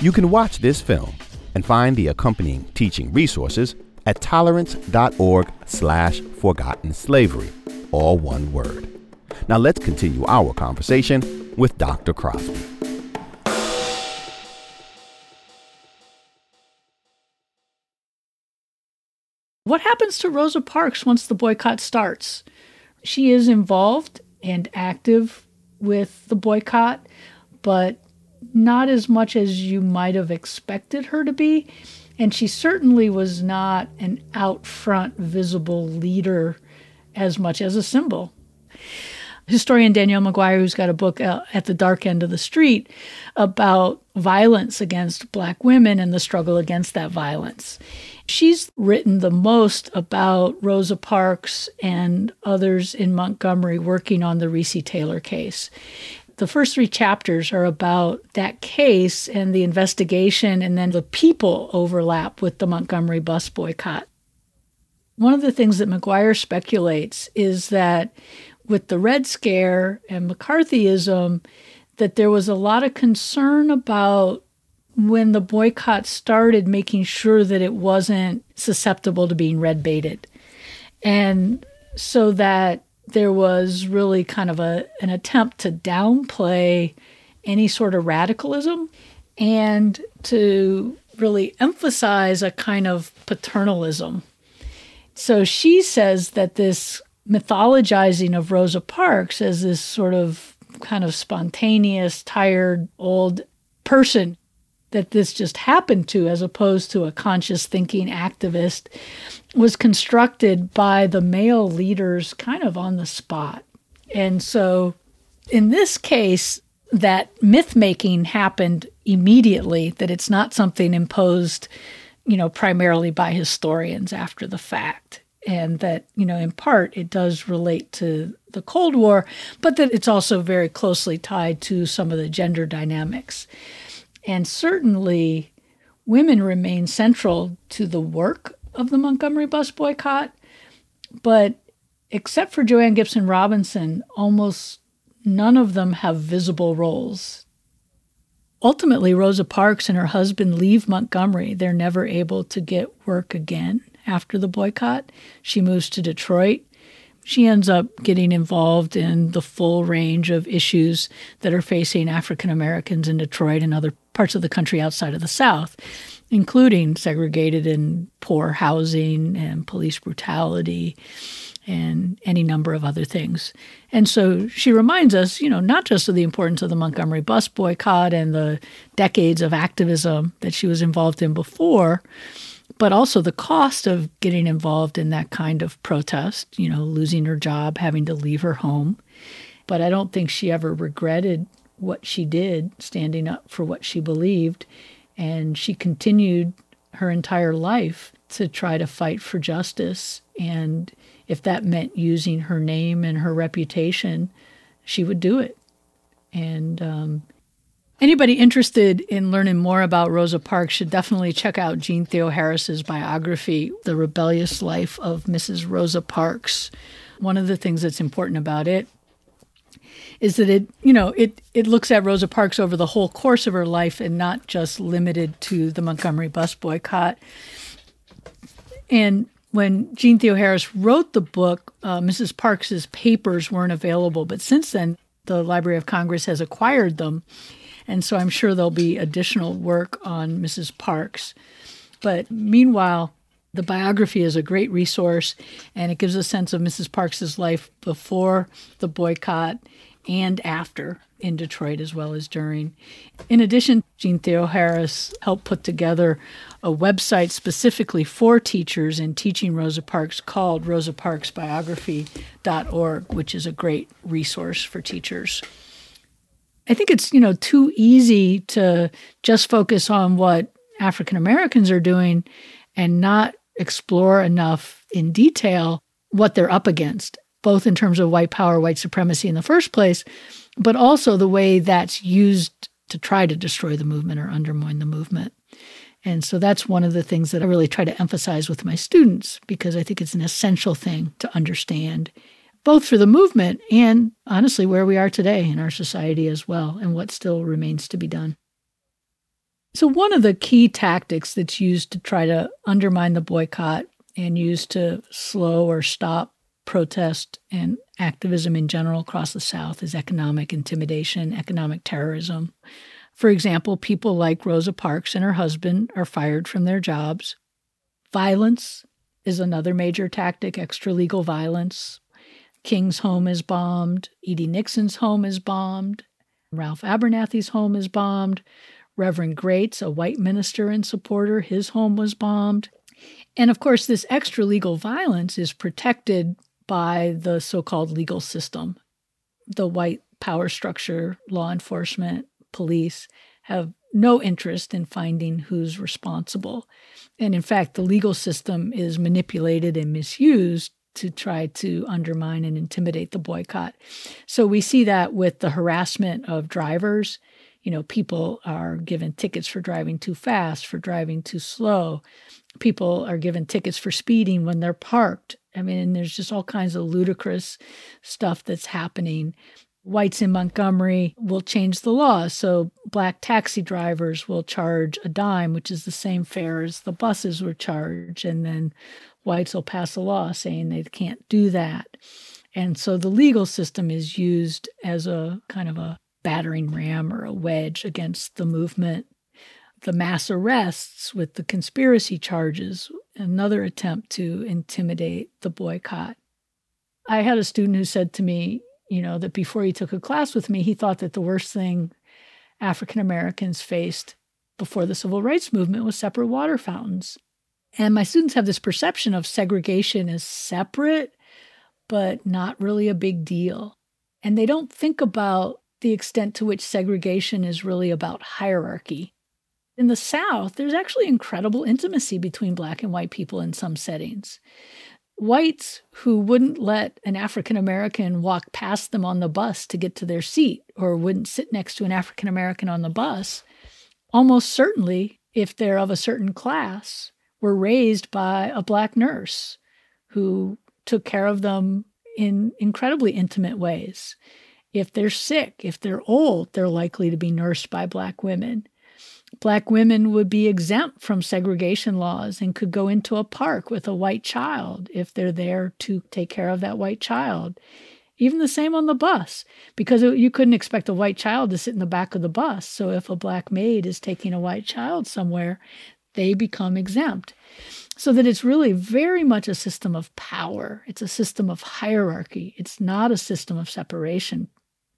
You can watch this film and find the accompanying teaching resources at tolerance.org slash forgotten slavery, all one word. Now let's continue our conversation with Dr. Crosby. What happens to Rosa Parks once the boycott starts? She is involved and active with the boycott, but not as much as you might have expected her to be. And she certainly was not an out front, visible leader as much as a symbol. Historian Danielle McGuire, who's got a book uh, at the dark end of the street about violence against Black women and the struggle against that violence. She's written the most about Rosa Parks and others in Montgomery working on the Recy Taylor case. The first three chapters are about that case and the investigation, and then the people overlap with the Montgomery bus boycott. One of the things that McGuire speculates is that with the Red Scare and McCarthyism, that there was a lot of concern about when the boycott started, making sure that it wasn't susceptible to being red baited. And so that there was really kind of a, an attempt to downplay any sort of radicalism and to really emphasize a kind of paternalism. So she says that this mythologizing of Rosa Parks as this sort of kind of spontaneous, tired old person that this just happened to, as opposed to a conscious thinking activist, was constructed by the male leaders kind of on the spot. And so in this case, that myth making happened immediately, that it's not something imposed, you know, primarily by historians after the fact. And that, you know, in part it does relate to the Cold War, but that it's also very closely tied to some of the gender dynamics. And certainly women remain central to the work of the Montgomery bus boycott. But except for Jo Ann Gibson Robinson, almost none of them have visible roles. Ultimately, Rosa Parks and her husband leave Montgomery. They're never able to get work again after the boycott. She moves to Detroit. She ends up getting involved in the full range of issues that are facing African Americans in Detroit and other parts of the country outside of the South, including segregated and poor housing and police brutality and any number of other things. And so she reminds us, you know, not just of the importance of the Montgomery bus boycott and the decades of activism that she was involved in before, but also the cost of getting involved in that kind of protest, you know, losing her job, having to leave her home. But I don't think she ever regretted what she did, standing up for what she believed. And she continued her entire life to try to fight for justice. And if that meant using her name and her reputation, she would do it. And um, anybody interested in learning more about Rosa Parks should definitely check out Jeanne Theoharis's biography, The Rebellious Life of Mrs. Rosa Parks. One of the things that's important about it is that it, you know, it it looks at Rosa Parks over the whole course of her life and not just limited to the Montgomery bus boycott. And when Jeanne Theoharis wrote the book, uh, Mrs. Parks's papers weren't available, but since then, the Library of Congress has acquired them, and so I'm sure there'll be additional work on Mrs. Parks. But meanwhile, the biography is a great resource, and it gives a sense of Mrs. Parks's life before the boycott and after in Detroit as well as during. In addition, Jeanne Theoharis helped put together a website specifically for teachers in teaching Rosa Parks called rosaparksbiography.org, which is a great resource for teachers. I think it's, you know, too easy to just focus on what African Americans are doing and not explore enough in detail what they're up against, both in terms of white power, white supremacy in the first place, but also the way that's used to try to destroy the movement or undermine the movement. And so that's one of the things that I really try to emphasize with my students because I think it's an essential thing to understand, both for the movement and honestly where we are today in our society as well and what still remains to be done. So, one of the key tactics that's used to try to undermine the boycott and used to slow or stop protest and activism in general across the South is economic intimidation, economic terrorism. For example, people like Rosa Parks and her husband are fired from their jobs. Violence is another major tactic, extra legal violence. King's home is bombed, E.D. Nixon's home is bombed, Ralph Abernathy's home is bombed, Reverend Graetz, a white minister and supporter, his home was bombed. And of course, this extra legal violence is protected by the so called legal system. The white power structure, law enforcement, police have no interest in finding who's responsible. And in fact, the legal system is manipulated and misused to try to undermine and intimidate the boycott. So we see that with the harassment of drivers. You know, people are given tickets for driving too fast, for driving too slow. People are given tickets for speeding when they're parked. I mean, there's just all kinds of ludicrous stuff that's happening whites in Montgomery will change the law. So black taxi drivers will charge a dime, which is the same fare as the buses were charged. And then whites will pass a law saying they can't do that. And so the legal system is used as a kind of a battering ram or a wedge against the movement. The mass arrests with the conspiracy charges, another attempt to intimidate the boycott. I had a student who said to me, you know, that before he took a class with me, he thought that the worst thing African Americans faced before the civil rights movement was separate water fountains. And my students have this perception of segregation as separate, but not really a big deal. And they don't think about the extent to which segregation is really about hierarchy. In the South, there's actually incredible intimacy between black and white people in some settings. Whites who wouldn't let an African American walk past them on the bus to get to their seat or wouldn't sit next to an African American on the bus, almost certainly, if they're of a certain class, were raised by a black nurse who took care of them in incredibly intimate ways. If they're sick, if they're old, they're likely to be nursed by black women. Black women would be exempt from segregation laws and could go into a park with a white child if they're there to take care of that white child. Even the same on the bus, because you couldn't expect a white child to sit in the back of the bus. So if a black maid is taking a white child somewhere, they become exempt. So that it's really very much a system of power. It's a system of hierarchy. It's not a system of separation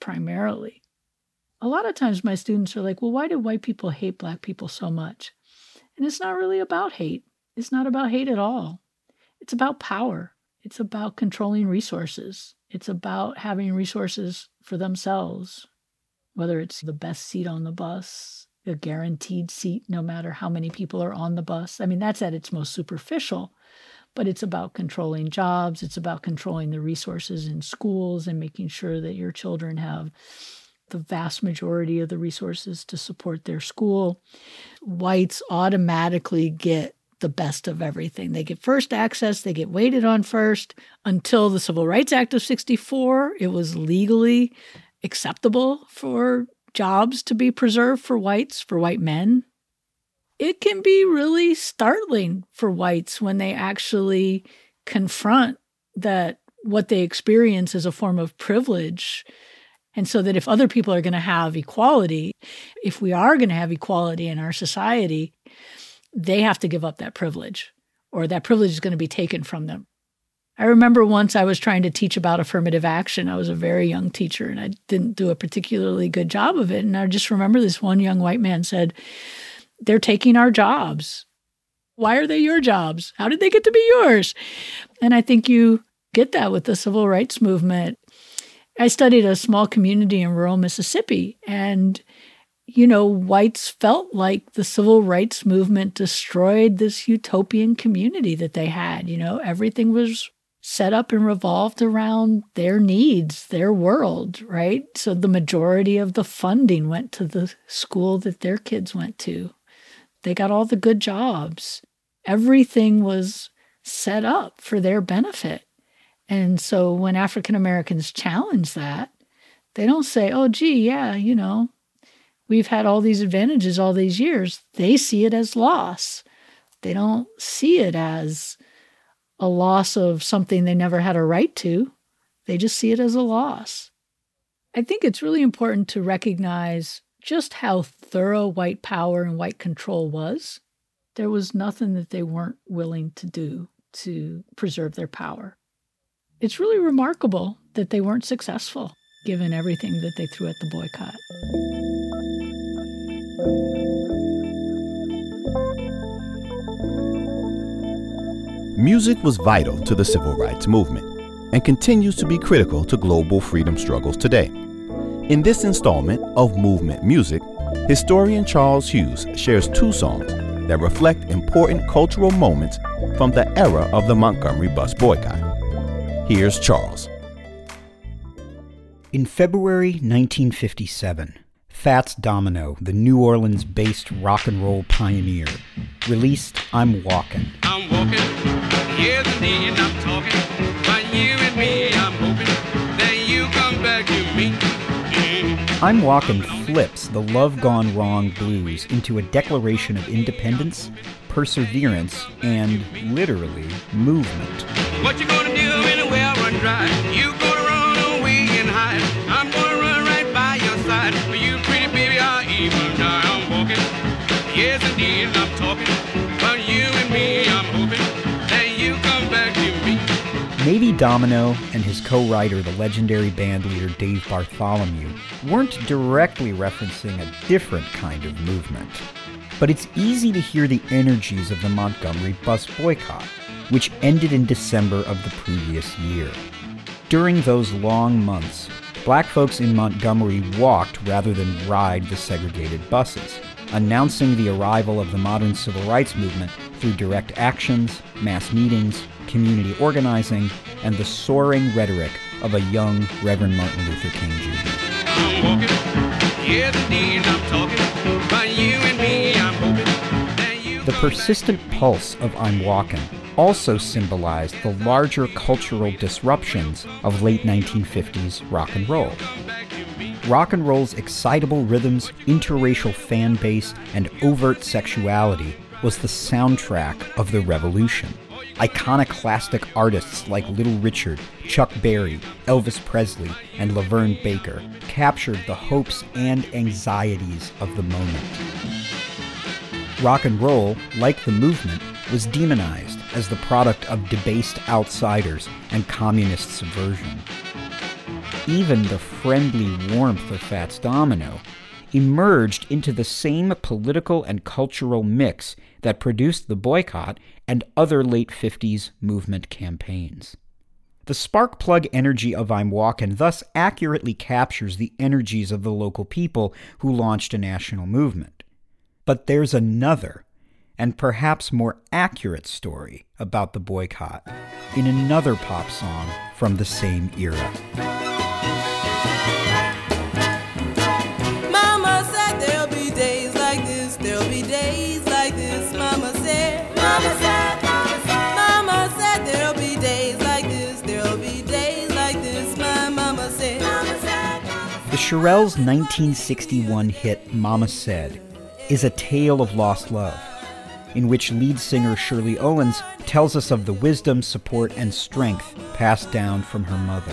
primarily. A lot of times my students are like, well, why do white people hate black people so much? And it's not really about hate. It's not about hate at all. It's about power. It's about controlling resources. It's about having resources for themselves, whether it's the best seat on the bus, a guaranteed seat no matter how many people are on the bus. I mean, that's at its most superficial, but it's about controlling jobs. It's about controlling the resources in schools and making sure that your children have the vast majority of the resources to support their school. Whites automatically get the best of everything. They get first access, they get waited on first until the Civil Rights Act of 64. It was legally acceptable for jobs to be preserved for whites, for white men. It can be really startling for whites when they actually confront that what they experience is a form of privilege. And so that if other people are going to have equality, if we are going to have equality in our society, they have to give up that privilege or that privilege is going to be taken from them. I remember once I was trying to teach about affirmative action. I was a very young teacher and I didn't do a particularly good job of it. And I just remember this one young white man said, They're taking our jobs. Why are they your jobs? How did they get to be yours? And I think you get that with the civil rights movement. I studied a small community in rural Mississippi, and you know, whites felt like the civil rights movement destroyed this utopian community that they had. You know, everything was set up and revolved around their needs, their world, right? So the majority of the funding went to the school that their kids went to. They got all the good jobs. Everything was set up for their benefit. And so when African Americans challenge that, they don't say, oh, gee, yeah, you know, we've had all these advantages all these years. They see it as loss. They don't see it as, a loss of something they never had a right to. They just see it as a loss. I think it's really important to recognize just how thorough white power and white control was. There was nothing that they weren't willing to do to preserve their power. It's really remarkable that they weren't successful given everything that they threw at the boycott. Music was vital to the civil rights movement and continues to be critical to global freedom struggles today. In this installment of Movement Music, historian Charles Hughes shares two songs that reflect important cultural moments from the era of the Montgomery bus boycott. Here's Charles. In February 1957, Fats Domino, the New Orleans based rock and roll pioneer, released I'm Walking. I'm walking, years indeed, I'm talking. But you and me, I'm hoping that you come back to me. Mm-hmm. I'm Walkin' flips the Love Gone Wrong blues into a declaration of independence, perseverance, and literally movement. What you gonna do the well run dry? You gonna run away and hide. I'm gonna run right by your side. Yes, indeed, I'm talking. But you and me, I'm hoping that you come back to me. Maybe Domino and his co writer, the legendary band leader Dave Bartholomew, weren't directly referencing a different kind of movement. But it's easy to hear the energies of the Montgomery bus boycott, which ended in December of the previous year. During those long months, black folks in Montgomery walked rather than ride the segregated buses, announcing the arrival of the modern civil rights movement through direct actions, mass meetings, community organizing, and the soaring rhetoric of a young Reverend Martin Luther King Jr. I'm walking. Yes, indeed, I'm talking about you and me. I'm hoping that you The persistent pulse of I'm Walkin' also symbolized the larger cultural disruptions of late 1950s rock and roll. Rock and roll's excitable rhythms, interracial fan base, and overt sexuality was the soundtrack of the revolution. Iconoclastic artists like Little Richard, Chuck Berry, Elvis Presley, and LaVern Baker captured the hopes and anxieties of the moment. Rock and roll, like the movement, was demonized as the product of debased outsiders and communist subversion. Even the friendly warmth of Fats Domino emerged into the same political and cultural mix that produced the boycott and other late 50s movement campaigns. The spark plug energy of I'm Walkin' thus accurately captures the energies of the local people who launched a national movement. But there's another, and perhaps more accurate story about the boycott in another pop song from the same era. The Shirelles' 1961 hit Mama Said is a tale of lost love, in which lead singer Shirley Owens tells us of the wisdom, support, and strength passed down from her mother.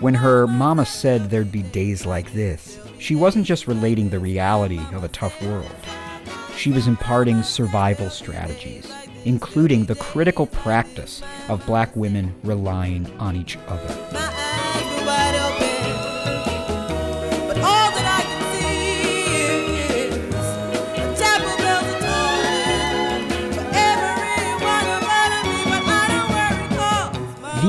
When her mama said there'd be days like this, she wasn't just relating the reality of a tough world. She was imparting survival strategies, including the critical practice of black women relying on each other.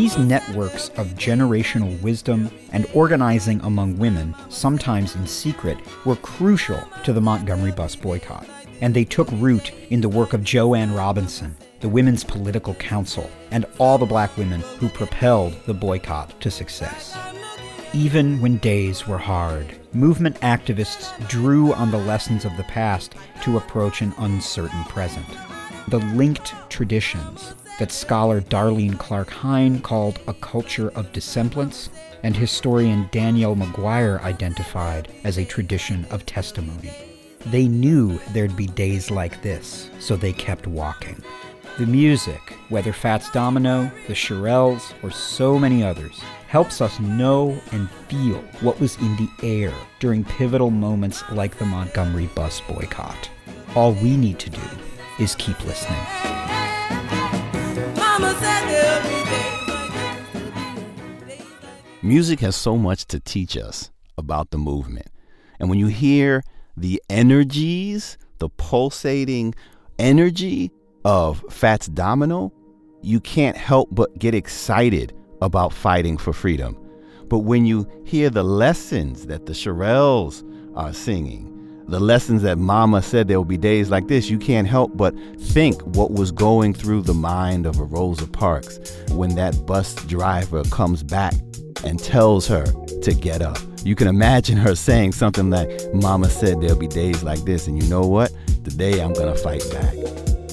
These networks of generational wisdom and organizing among women, sometimes in secret, were crucial to the Montgomery bus boycott. And they took root in the work of Jo Ann Robinson, the Women's Political Council, and all the black women who propelled the boycott to success. Even when days were hard, movement activists drew on the lessons of the past to approach an uncertain present. The linked traditions that scholar Darlene Clark Hine called a culture of dissemblance, and historian Danielle McGuire identified as a tradition of testimony. They knew there'd be days like this, so they kept walking. The music, whether Fats Domino, the Shirelles, or so many others, helps us know and feel what was in the air during pivotal moments like the Montgomery bus boycott. All we need to do is keep listening. Music has so much to teach us about the movement. And when you hear the energies, the pulsating energy of Fats Domino, you can't help but get excited about fighting for freedom. But when you hear the lessons that the Shirelles are singing, the lessons that Mama said there will be days like this, you can't help but think what was going through the mind of a Rosa Parks when that bus driver comes back and tells her to get up. You can imagine her saying something like, Mama said there'll be days like this, and you know what? Today I'm gonna fight back.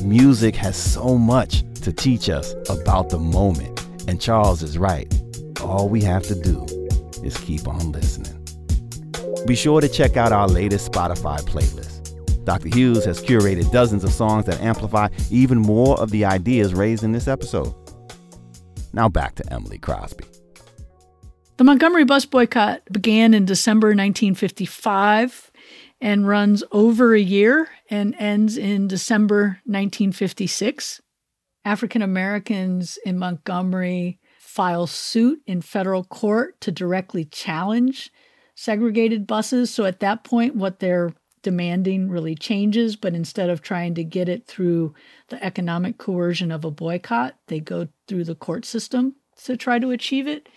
Music has so much to teach us about the moment, and Charles is right. All we have to do is keep on listening. Be sure to check out our latest Spotify playlist. Dr. Hughes has curated dozens of songs that amplify even more of the ideas raised in this episode. Now back to Emilye Crosby. The Montgomery bus boycott began in December 1955 and runs over a year and ends in December 1956. African Americans in Montgomery file suit in federal court to directly challenge segregated buses. So at that point, what they're demanding really changes, but instead of trying to get it through the economic coercion of a boycott, they go through the court system to try to achieve it.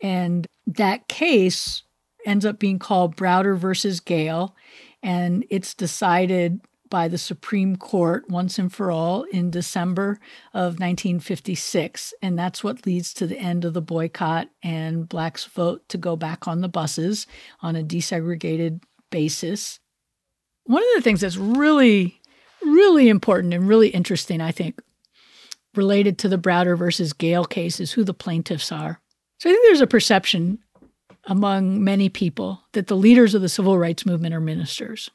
And that case ends up being called Browder versus Gayle. And it's decided by the Supreme Court once and for all in December of 1956. And that's what leads to the end of the boycott and blacks vote to go back on the buses on a desegregated basis. One of the things that's really, really important and really interesting, I think, related to the Browder versus Gayle case is who the plaintiffs are. So I think there's a perception among many people that the leaders of the civil rights movement are ministers.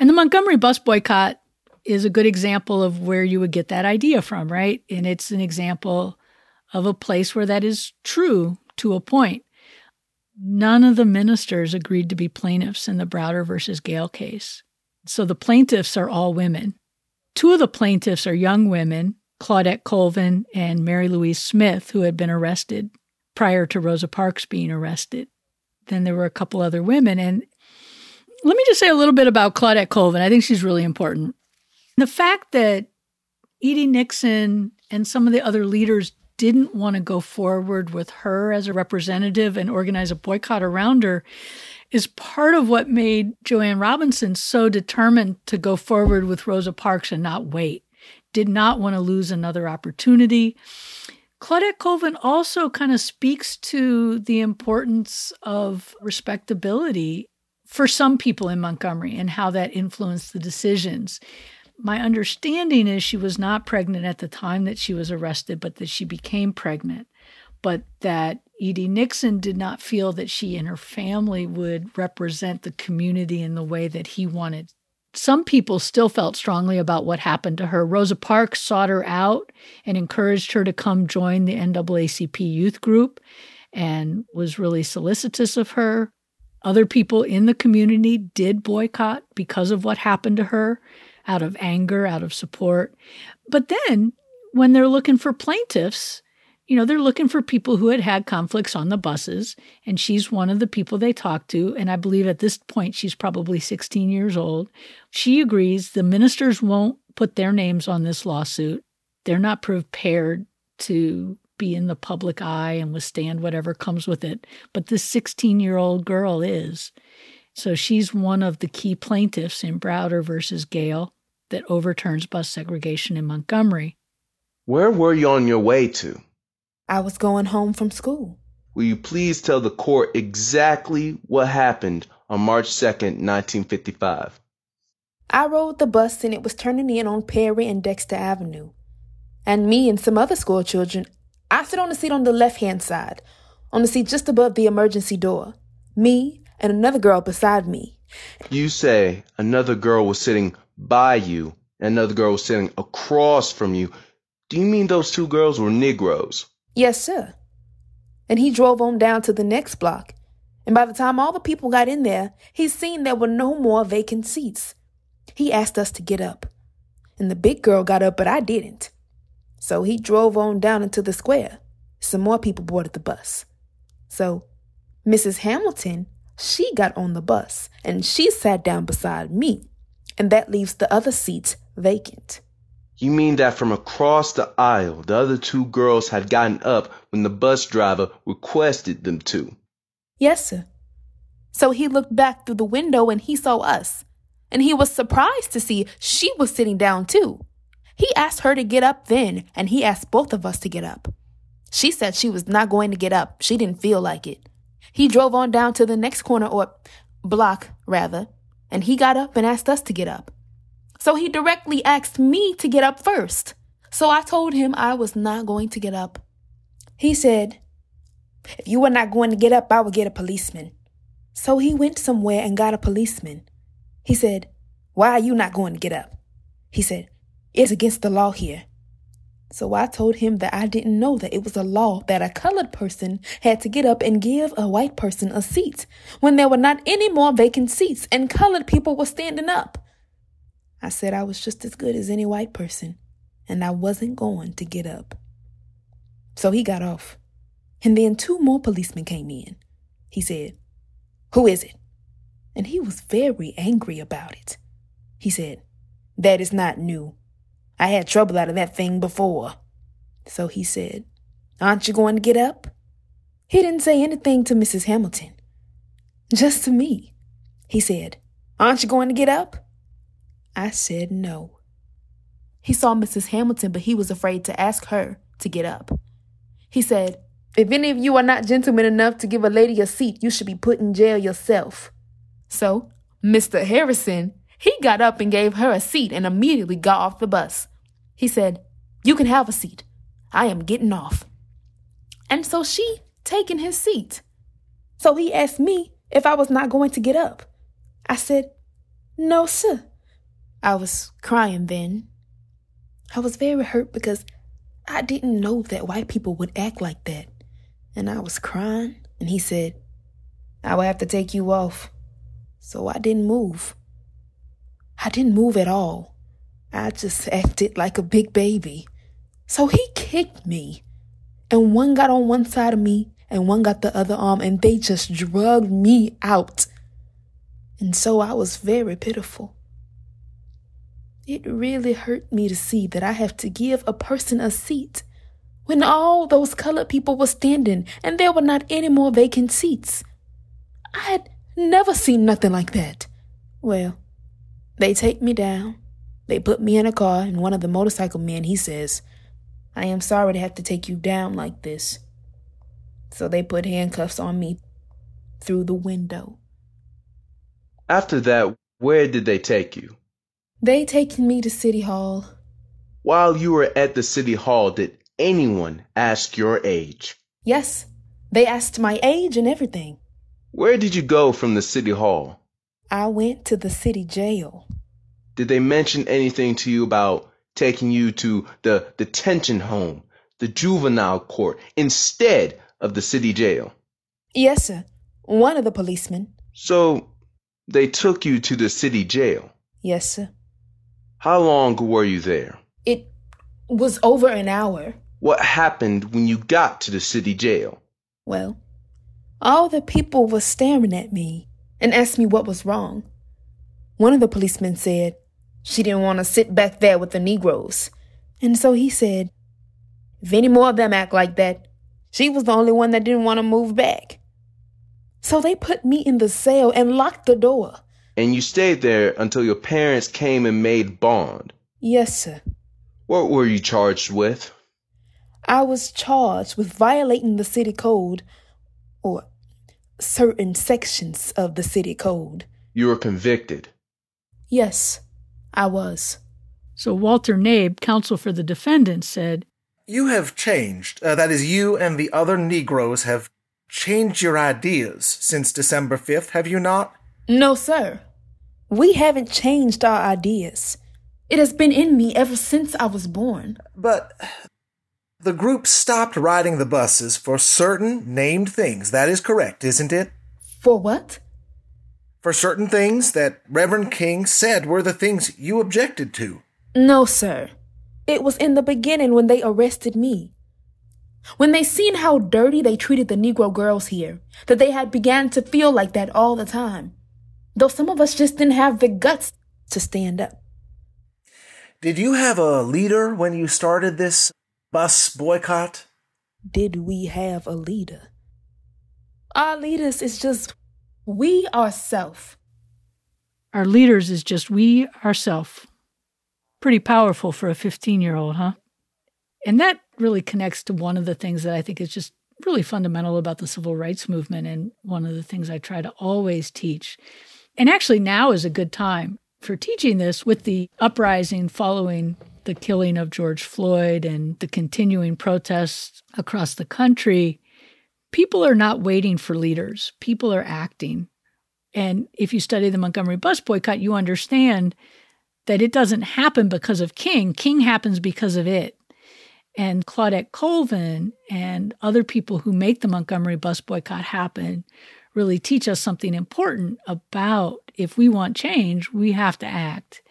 And the Montgomery bus boycott is a good example of where you would get that idea from, right? And it's an example of a place where that is true to a point. None of the ministers agreed to be plaintiffs in the Browder versus Gayle case. So the plaintiffs are all women. Two of the plaintiffs are young women, Claudette Colvin and Mary Louise Smith, who had been arrested prior to Rosa Parks being arrested. Then there were a couple other women. And let me just say a little bit about Claudette Colvin. I think she's really important. The fact that E.D. Nixon and some of the other leaders didn't want to go forward with her as a representative and organize a boycott around her is part of what made Jo Ann Robinson so determined to go forward with Rosa Parks and not wait. Did not want to lose another opportunity. Claudette Colvin also kind of speaks to the importance of respectability for some people in Montgomery and how that influenced the decisions. My understanding is she was not pregnant at the time that she was arrested, but that she became pregnant. But that E.D. Nixon did not feel that she and her family would represent the community in the way that he wanted. Some people still felt strongly about what happened to her. Rosa Parks sought her out and encouraged her to come join the NAACP youth group and was really solicitous of her. Other people in the community did boycott because of what happened to her out of anger, out of support. But then when they're looking for plaintiffs, you know, they're looking for people who had had conflicts on the buses. And she's one of the people they talked to. And I believe at this point, she's probably 16 years old. She agrees the ministers won't put their names on this lawsuit. They're not prepared to be in the public eye and withstand whatever comes with it. But this 16 year old girl is. So she's one of the key plaintiffs in Browder versus Gayle that overturns bus segregation in Montgomery. Where were you on your way to? I was going home from school. Will you please tell the court exactly what happened on March 2nd, 1955? I rode the bus and it was turning in on Perry and Dexter Avenue. And me and some other school children, I sit on the seat on the left hand side, on the seat just above the emergency door. Me and another girl beside me. You say another girl was sitting by you and another girl was sitting across from you. Do you mean those two girls were Negroes? Yes, sir. And he drove on down to the next block. And by the time all the people got in there, he seen there were no more vacant seats. He asked us to get up. And the big girl got up, but I didn't. So he drove on down into the square. Some more people boarded the bus. So Mrs. Hamilton, she got on the bus and she sat down beside me. And that leaves the other seats vacant. You mean that from across the aisle, the other two girls had gotten up when the bus driver requested them to? Yes, sir. So he looked back through the window and he saw us. And he was surprised to see she was sitting down too. He asked her to get up then, and he asked both of us to get up. She said she was not going to get up. She didn't feel like it. He drove on down to the next corner or block, rather, and he got up and asked us to get up. So he directly asked me to get up first. So I told him I was not going to get up. He said, If you were not going to get up, I would get a policeman. So he went somewhere and got a policeman. He said, Why are you not going to get up? He said, It's against the law here. So I told him that I didn't know that it was a law that a colored person had to get up and give a white person a seat when there were not any more vacant seats and colored people were standing up. I said I was just as good as any white person and I wasn't going to get up. So he got off. And then two more policemen came in. He said, Who is it? And he was very angry about it. He said, That is not new. I had trouble out of that thing before. So he said, Aren't you going to get up? He didn't say anything to Mrs. Hamilton, just to me. He said, Aren't you going to get up? I said no. He saw Mrs. Hamilton, but he was afraid to ask her to get up. He said, If any of you are not gentlemen enough to give a lady a seat, you should be put in jail yourself. So, Mr. Harrison, he got up and gave her a seat and immediately got off the bus. He said, You can have a seat. I am getting off. And so she taken his seat. So he asked me if I was not going to get up. I said, No, sir. I was crying then. I was very hurt because I didn't know that white people would act like that. And I was crying, and he said, I will have to take you off. So I didn't move. I didn't move at all. I just acted like a big baby. So he kicked me. And one got on one side of me, and one got the other arm, and they just drugged me out. And so I was very pitiful. It really hurt me to see that I have to give a person a seat when all those colored people were standing and there were not any more vacant seats. I had never seen nothing like that. Well, they take me down. They put me in a car, and one of the motorcycle men, he says, I am sorry to have to take you down like this. So they put handcuffs on me through the window. After that, where did they take you? They taken me to City Hall. While you were at the City Hall, did anyone ask your age? Yes, they asked my age and everything. Where did you go from the City Hall? I went to the city jail. Did they mention anything to you about taking you to the detention home, the juvenile court, instead of the city jail? Yes, sir. One of the policemen. So they took you to the city jail. Yes, sir. How long were you there? It was over an hour. What happened when you got to the city jail? Well, all the people were staring at me and asked me what was wrong. One of the policemen said she didn't want to sit back there with the Negroes. And so he said, if any more of them act like that, she was the only one that didn't want to move back. So they put me in the cell and locked the door. And you stayed there until your parents came and made bond. Yes, sir. What were you charged with? I was charged with violating the city code or certain sections of the city code. You were convicted. Yes, I was. So Walter Knabe, counsel for the defendant, said, You have changed. Uh, that is, you and the other Negroes have changed your ideas since December 5th, have you not? No, sir. We haven't changed our ideas. It has been in me ever since I was born. But the group stopped riding the buses for certain named things. That is correct, isn't it? For what? For certain things that Reverend King said were the things you objected to. No, sir. It was in the beginning when they arrested me. When they seen how dirty they treated the Negro girls here, that they had began to feel like that all the time. Though some of us just didn't have the guts to stand up. Did you have a leader when you started this bus boycott? Did we have a leader? Our leaders is just we ourself. Our leaders is just we ourself. Pretty powerful for a 15 year old, huh? And that really connects to one of the things that I think is just really fundamental about the civil rights movement and one of the things I try to always teach. And actually, now is a good time for teaching this with the uprising following the killing of George Floyd and the continuing protests across the country. People are not waiting for leaders, people are acting. And if you study the Montgomery bus boycott, you understand that it doesn't happen because of King. King happens because of it. And Claudette Colvin and other people who make the Montgomery bus boycott happen really teach us something important about if we want change, we have to act.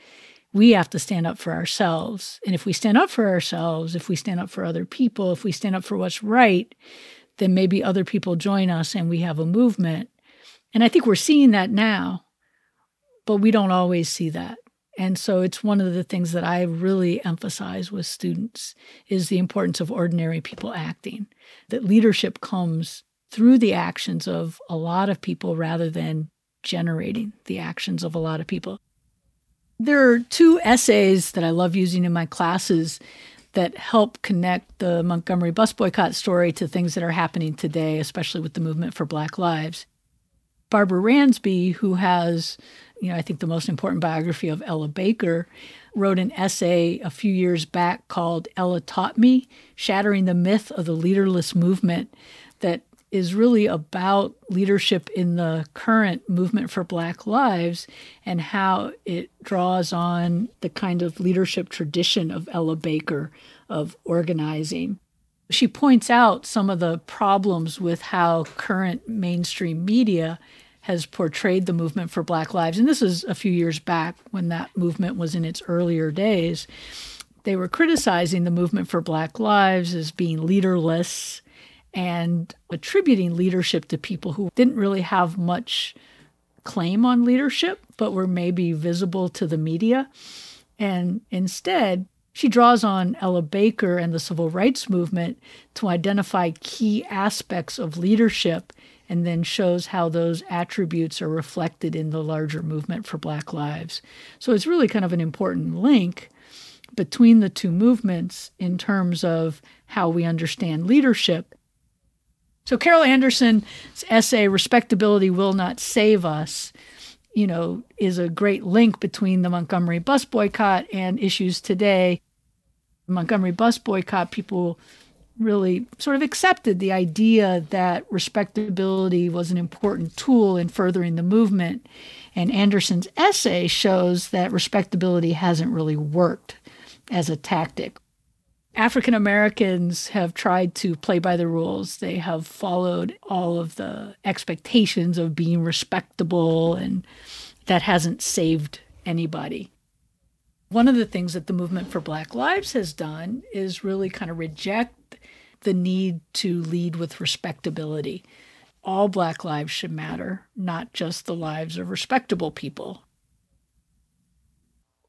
We have to stand up for ourselves. And if we stand up for ourselves, if we stand up for other people, if we stand up for what's right, then maybe other people join us and we have a movement. And I think we're seeing that now, but we don't always see that. And so it's one of the things that I really emphasize with students is the importance of ordinary people acting. That leadership comes through the actions of a lot of people rather than generating the actions of a lot of people. There are two essays that I love using in my classes that help connect the Montgomery bus boycott story to things that are happening today, especially with the movement for Black Lives. Barbara Ransby, who has, you know, I think the most important biography of Ella Baker, wrote an essay a few years back called Ella Taught Me Shattering the Myth of the Leaderless Movement is really about leadership in the current movement for Black lives and how it draws on the kind of leadership tradition of Ella Baker of organizing. She points out some of the problems with how current mainstream media has portrayed the movement for Black lives. And this is a few years back when that movement was in its earlier days. They were criticizing the movement for Black lives as being leaderless and attributing leadership to people who didn't really have much claim on leadership, but were maybe visible to the media. And instead, she draws on Ella Baker and the civil rights movement to identify key aspects of leadership and then shows how those attributes are reflected in the larger movement for Black lives. So it's really kind of an important link between the two movements in terms of how we understand leadership so Carol Anderson's essay, Respectability Will Not Save Us, you know, is a great link between the Montgomery bus boycott and issues today. The Montgomery bus boycott, people really sort of accepted the idea that respectability was an important tool in furthering the movement. And Anderson's essay shows that respectability hasn't really worked as a tactic. African Americans have tried to play by the rules. They have followed all of the expectations of being respectable, and that hasn't saved anybody. One of the things that the movement for Black Lives has done is really kind of reject the need to lead with respectability. All Black lives should matter, not just the lives of respectable people.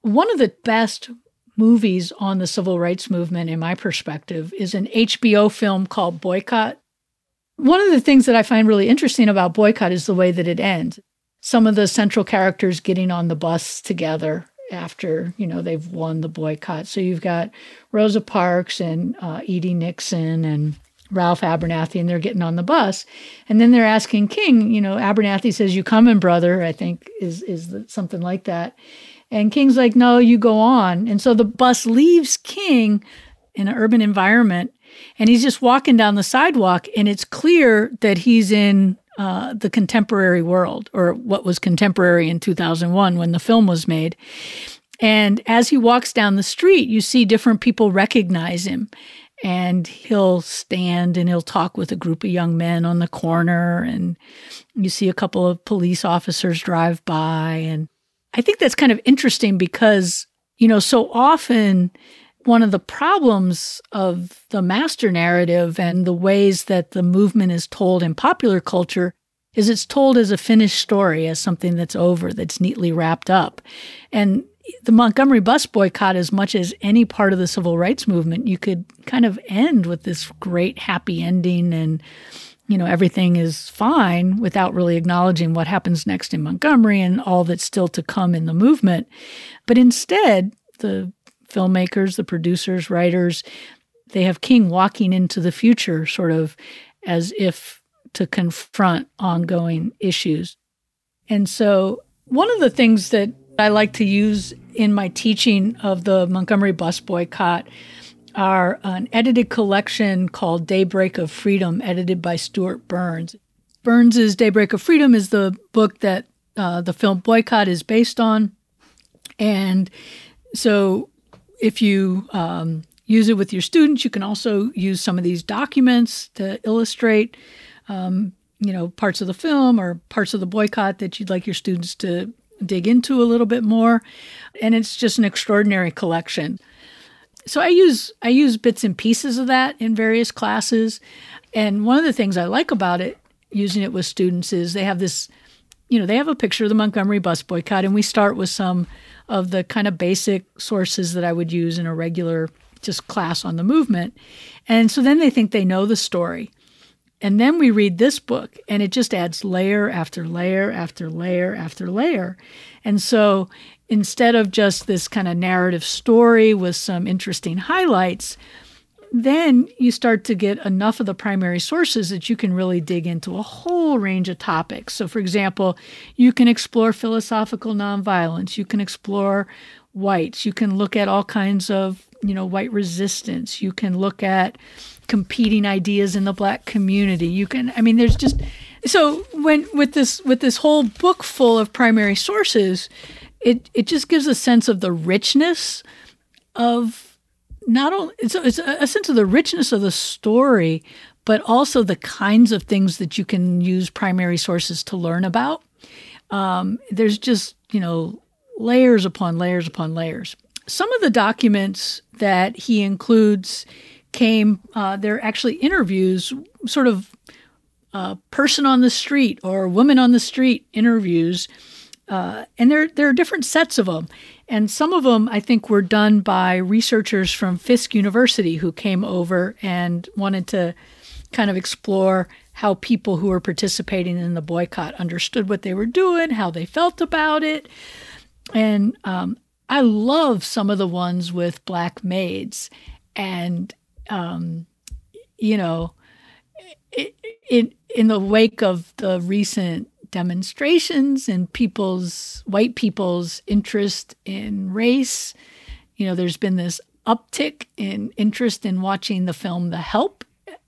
One of the best movies on the civil rights movement, in my perspective, is an HBO film called Boycott. One of the things that I find really interesting about Boycott is the way that it ends. Some of the central characters getting on the bus together after you know they've won the boycott. So you've got Rosa Parks and uh, E.D. Nixon and Ralph Abernathy, and they're getting on the bus, and then they're asking King. You know, Abernathy says, "You coming, brother?" I think is is something like that, and King's like, no, you go on. And so the bus leaves King in an urban environment and he's just walking down the sidewalk and it's clear that he's in uh, the contemporary world or what was contemporary in 2001 when the film was made. And as he walks down the street, you see different people recognize him. And he'll stand and he'll talk with a group of young men on the corner. And you see a couple of police officers drive by. And I think that's kind of interesting because, you know, so often one of the problems of the master narrative and the ways that the movement is told in popular culture is it's told as a finished story, as something that's over, that's neatly wrapped up. And the Montgomery bus boycott, as much as any part of the civil rights movement, you could kind of end with this great happy ending and you know, everything is fine without really acknowledging what happens next in Montgomery and all that's still to come in the movement. But instead, the filmmakers, the producers, writers, they have King walking into the future, sort of as if to confront ongoing issues. And so, one of the things that I like to use in my teaching of the Montgomery bus boycott are an edited collection called Daybreak of Freedom, edited by Stewart Burns. Burns's Daybreak of Freedom is the book that uh, the film Boycott is based on. And so if you um, use it with your students, you can also use some of these documents to illustrate, um, you know, parts of the film or parts of the boycott that you'd like your students to dig into a little bit more. And it's just an extraordinary collection so I use I use bits and pieces of that in various classes. And one of the things I like about it, using it with students, is they have this, you know, they have a picture of the Montgomery bus boycott, and we start with some of the kind of basic sources that I would use in a regular just class on the movement. And so then they think they know the story. And then we read this book, and it just adds layer after layer after layer after layer. And so instead of just this kind of narrative story with some interesting highlights, then you start to get enough of the primary sources that you can really dig into a whole range of topics. So, for example, you can explore philosophical nonviolence, you can explore whites, you can look at all kinds of, you know, white resistance, you can look at competing ideas in the black community. You can I mean there's just so when with this with this whole book full of primary sources, it it just gives a sense of the richness of not only it's, a, it's a sense of the richness of the story, but also the kinds of things that you can use primary sources to learn about. Um, there's just you know layers upon layers upon layers. Some of the documents that he includes came uh, they're actually interviews, sort of uh, person on the street or woman on the street interviews, uh, and there there are different sets of them. And some of them, I think, were done by researchers from Fisk University who came over and wanted to kind of explore how people who were participating in the boycott understood what they were doing, how they felt about it. And um, I love some of the ones with black maids. And, um, you know, in, in the wake of the recent demonstrations and people's white people's interest in race. You know, there's been this uptick in interest in watching the film The Help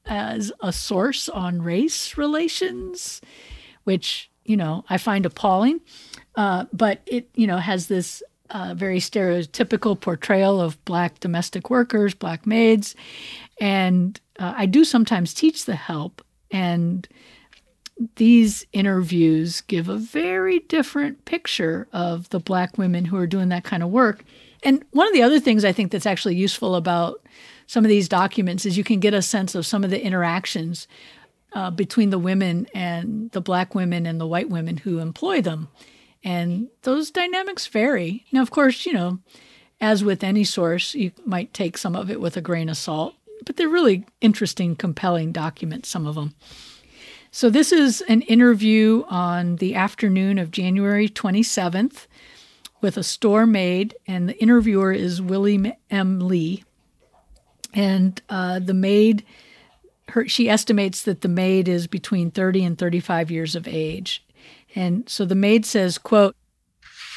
as a source on race relations, which, you know, I find appalling. Uh, but it, you know, has this uh, very stereotypical portrayal of black domestic workers, black maids. And uh, I do sometimes teach The Help. And these interviews give a very different picture of the black women who are doing that kind of work. And one of the other things I think that's actually useful about some of these documents is you can get a sense of some of the interactions uh, between the women and the black women and the white women who employ them. And those dynamics vary. Now, of course, you know, as with any source, you might take some of it with a grain of salt, but they're really interesting, compelling documents, some of them. So, this is an interview on the afternoon of January 27th with a store maid, and the interviewer is Willie M. Lee. And uh, the maid, her, she estimates that the maid is between 30 and 35 years of age. And so the maid says, quote,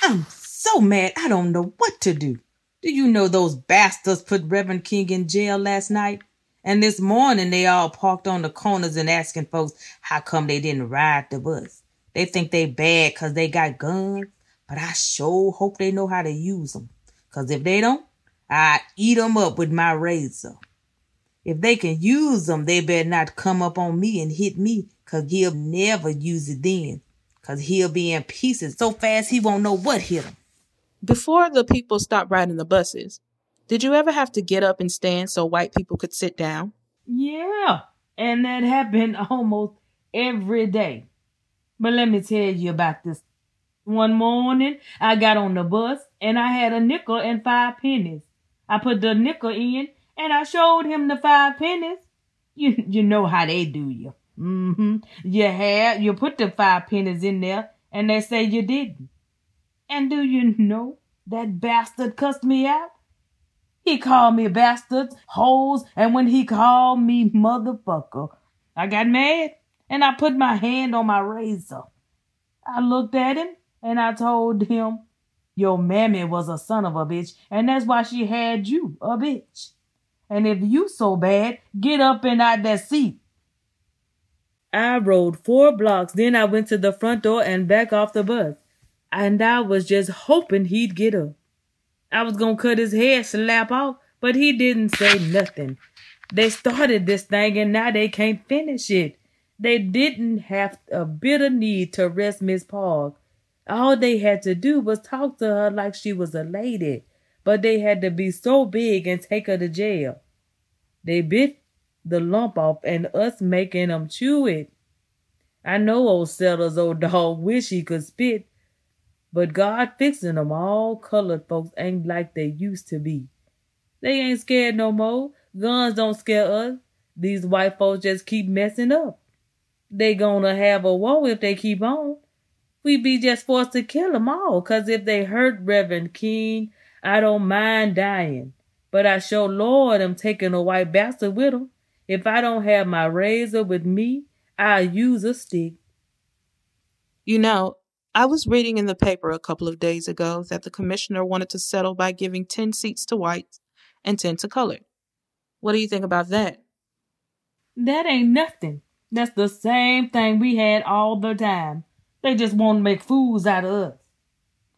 I'm so mad I don't know what to do. Do you know those bastards put Reverend King in jail last night? And this morning they all parked on the corners and asking folks how come they didn't ride the bus. They think they bad cause they got guns, but I sure hope they know how to use them. Cause if they don't, I eat eat 'em up with my razor. If they can use 'em, they better not come up on me and hit me, cause he'll never use it then. Cause he'll be in pieces so fast he won't know what hit him. Before the people stopped riding the buses, did you ever have to get up and stand so white people could sit down? Yeah, and that happened [laughs] almost every day. But let me tell you about this. One morning, I got on the bus and I had a nickel and five pennies. I put the nickel in and I showed him the five pennies. You you know how they do you. Mm-hmm. You had you put the five pennies in there and they say you didn't. And do you know that bastard cussed me out? He called me bastards, hoes, and when he called me motherfucker, I got mad and I put my hand on my razor. I looked at him and I told him, Your mammy was a son of a bitch, and that's why she had you, a bitch. And if you so bad, get up and out that seat. I rode four blocks, then I went to the front door and back off the bus. And I was just hoping he'd get up. I was gonna cut his head slap off, but he didn't say nothing. They started this thing and now they can't finish it. They didn't have a bit of need to arrest Miss Park. All they had to do was talk to her like she was a lady, but they had to be so big and take her to jail. They bit the lump off and us making them chew it. I know old Sellers' old dog wish he could spit, but God fixing them all colored folks ain't like they used to be. They ain't scared no more. Guns don't scare us. These white folks just keep messing up. they gonna have a war if they keep on. We be just forced to kill 'em all, 'cause if they hurt Reverend King, I don't mind dying. But I sure Lord am taking a white bastard with. If I don't have my razor with me, I'll use a stick. You know, I was reading in the paper a couple of days ago that the commissioner wanted to settle by giving 10 seats to whites and 10 to colored. What do you think about that? That ain't nothing. That's the same thing we had all the time. They just want to make fools out of us.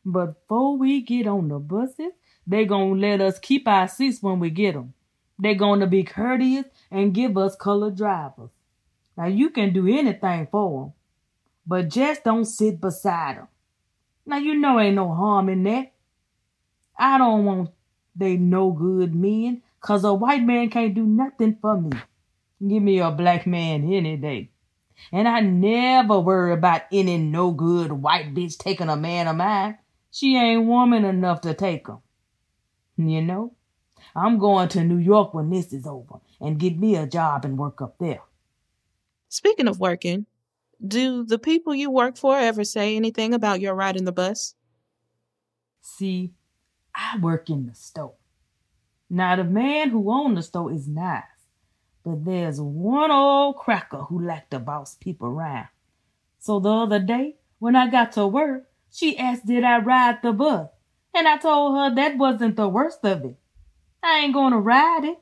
But before we get on the buses, they gonna let us keep our seats when we get 'em. They gonna be courteous and give us colored drivers. Now you can do anything for 'em, but just don't sit beside beside 'em. Now you know ain't no harm in that. I don't want they no good men, cause a white man can't do nothing for me. Give me a black man any day. And I never worry about any no good white bitch taking a man of mine. She ain't woman enough to take him. You know, I'm going to New York when this is over and get me a job and work up there. Speaking of working, do the people you work for ever say anything about your ride in the bus? See, I work in the store. Now, the man who owned the store is nice, but there's one old cracker who like to boss people around. So the other day, when I got to work, she asked did I ride the bus, and I told her that wasn't the worst of it. I ain't gonna ride it.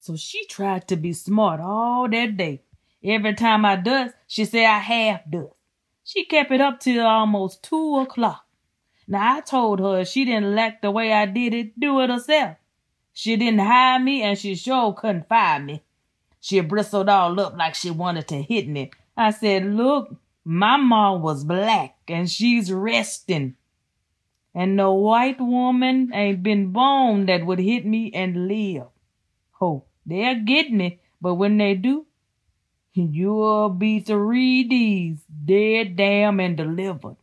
So she tried to be smart all that day. Every time I does, she said I half does. She kept it up till almost two o'clock. Now I told her she didn't like the way I did it, do it herself. She didn't hire me and she sure couldn't fire me. She bristled all up like she wanted to hit me. I said, look, my ma was black and she's resting. And no white woman ain't been born that would hit me and live. Oh, they'll get me, but when they do, you'll be three D's, dead, damn, and delivered.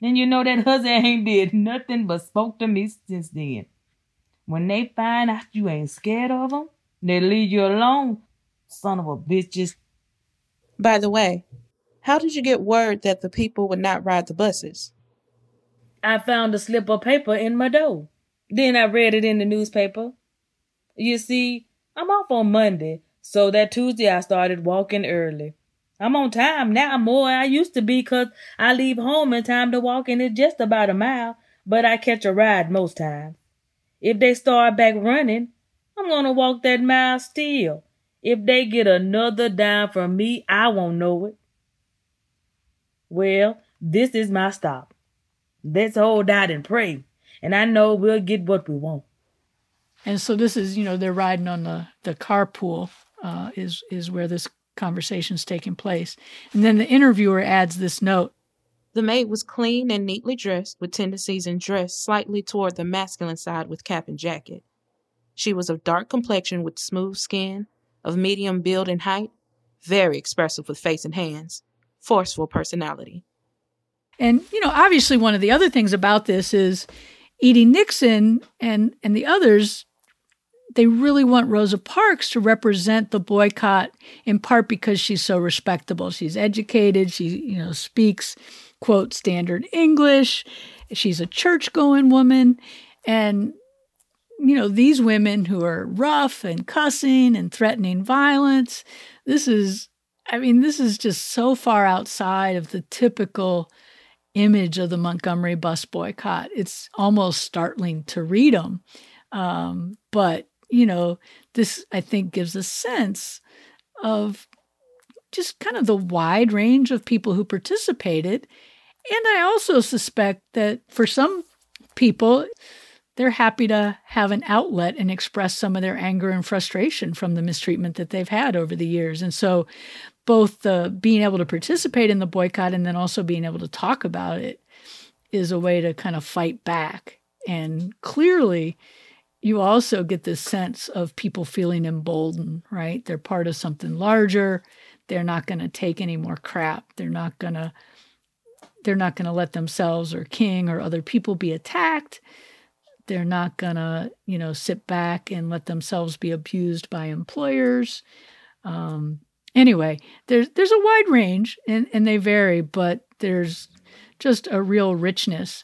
And you know that hussy ain't did nothing but spoke to me since then. When they find out you ain't scared of them, they leave you alone, son of a bitches. By the way, how did you get word that the people would not ride the buses? I found a slip of paper in my door. Then I read it in the newspaper. You see, I'm off on Monday, so that Tuesday I started walking early. I'm on time now more I used to be 'cause I leave home in time to walk and it's just about a mile, but I catch a ride most times. If they start back running, I'm gonna walk that mile still. If they get another dime from me, I won't know it. Well, this is my stop. Let's hold out and pray, and I know we'll get what we want. And so this is, you know, they're riding on the the carpool uh, is is where this conversation's taking place. And then the interviewer adds this note. The maid was clean and neatly dressed, with tendencies in dress slightly toward the masculine side with cap and jacket. She was of dark complexion with smooth skin, of medium build and height, very expressive with face and hands, forceful personality. And you know, obviously one of the other things about this is E.D. Nixon and and the others they really want Rosa Parks to represent the boycott in part because she's so respectable. She's educated, she you know speaks quote standard English, she's a church-going woman and you know, these women who are rough and cussing and threatening violence, this is I mean, this is just so far outside of the typical image of the Montgomery bus boycott. It's almost startling to read them. Um, but, you know, this, I think, gives a sense of just kind of the wide range of people who participated. And I also suspect that for some people, they're happy to have an outlet and express some of their anger and frustration from the mistreatment that they've had over the years. And so both the being able to participate in the boycott and then also being able to talk about it is a way to kind of fight back. And clearly, you also get this sense of people feeling emboldened, right? They're part of something larger. They're not going to take any more crap. They're not going to they're not going to let themselves or king or other people be attacked. They're not going to, you know, sit back and let themselves be abused by employers. Um, anyway, there's there's a wide range and, and they vary, but there's just a real richness.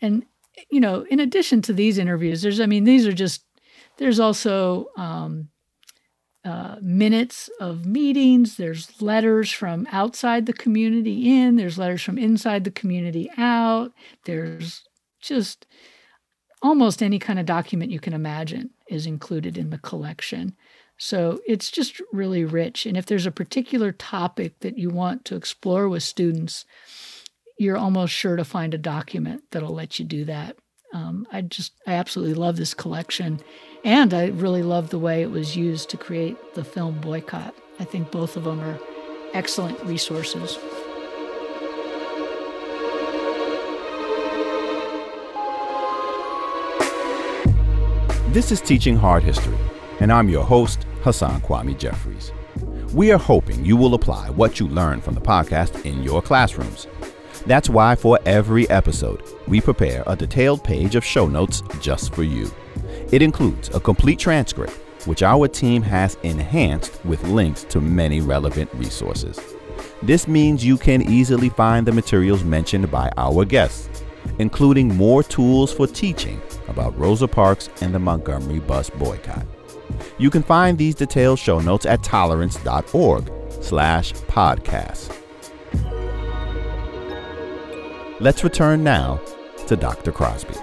And you know, in addition to these interviews, there's I mean, these are just there's also um, uh, minutes of meetings. There's letters from outside the community in. There's letters from inside the community out. There's just almost any kind of document you can imagine is included in the collection. So it's just really rich. And if there's a particular topic that you want to explore with students, you're almost sure to find a document that'll let you do that. Um, I just, I absolutely love this collection. And I really love the way it was used to create the film Boycott. I think both of them are excellent resources. This is Teaching Hard History, and I'm your host, Hasan Kwame Jeffries. We are hoping you will apply what you learned from the podcast in your classrooms. That's why for every episode, we prepare a detailed page of show notes just for you. It includes a complete transcript, which our team has enhanced with links to many relevant resources. This means you can easily find the materials mentioned by our guests, including more tools for teaching about Rosa Parks and the Montgomery bus boycott. You can find these detailed show notes at tolerance.org slash podcast. Let's return now to Dr. Crosby.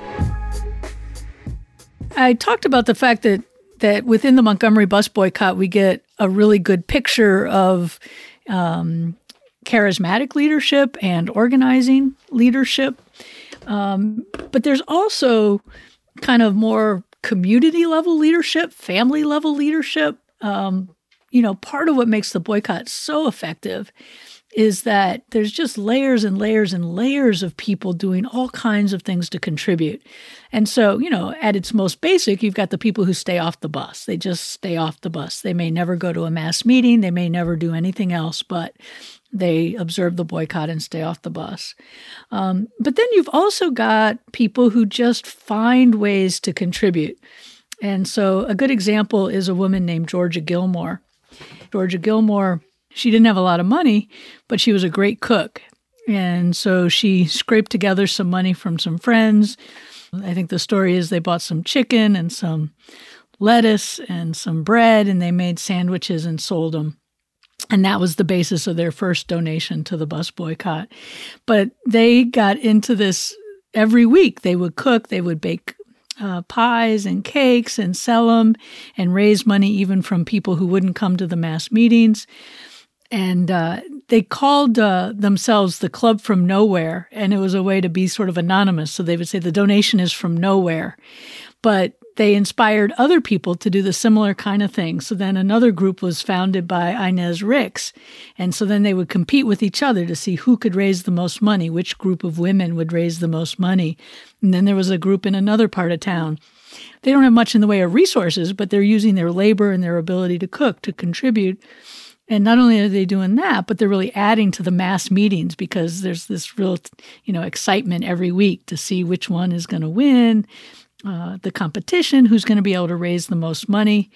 I talked about the fact that that within the Montgomery bus boycott, we get a really good picture of um, charismatic leadership and organizing leadership. Um, but there's also kind of more community level leadership, family level leadership. Um, you know, part of what makes the boycott so effective is that there's just layers and layers and layers of people doing all kinds of things to contribute. And so, you know, at its most basic, you've got the people who stay off the bus. They just stay off the bus. They may never go to a mass meeting, they may never do anything else, but they observe the boycott and stay off the bus. Um, but then you've also got people who just find ways to contribute. And so, a good example is a woman named Georgia Gilmore. Georgia Gilmore she didn't have a lot of money, but she was a great cook. And so she scraped together some money from some friends. I think the story is they bought some chicken and some lettuce and some bread, and they made sandwiches and sold them. And that was the basis of their first donation to the bus boycott. But they got into this every week. They would cook, they would bake uh, pies and cakes and sell them and raise money even from people who wouldn't come to the mass meetings and uh, they called uh, themselves the Club from Nowhere, and it was a way to be sort of anonymous. So they would say the donation is from nowhere, but they inspired other people to do the similar kind of thing. So then another group was founded by Inez Ricks, and so then they would compete with each other to see who could raise the most money, which group of women would raise the most money. And then there was a group in another part of town. They don't have much in the way of resources, but they're using their labor and their ability to cook to contribute and not only are they doing that, but they're really adding to the mass meetings because there's this real, you know, excitement every week to see which one is going to win, uh, the competition, who's going to be able to raise the most money.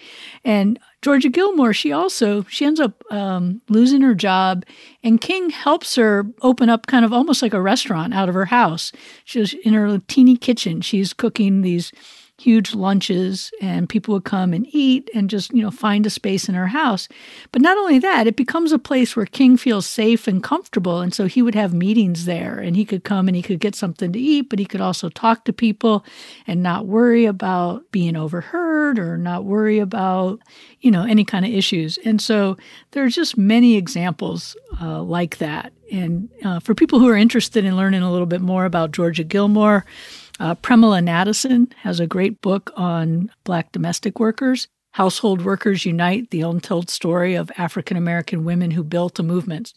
And Georgia Gilmore, she also she ends up um, losing her job, and King helps her open up kind of almost like a restaurant out of her house. She's in her teeny kitchen. She's cooking these huge lunches and people would come and eat and just, you know, find a space in her house. But not only that, it becomes a place where King feels safe and comfortable. And so he would have meetings there and he could come and he could get something to eat, but he could also talk to people and not worry about being overheard or not worry about, you know, any kind of issues. And so there are just many examples uh, like that. And uh, for people who are interested in learning a little bit more about Georgia Gilmore, uh, Premilla Nadasen has a great book on Black domestic workers. Household Workers Unite, the untold story of African American women who built a movement.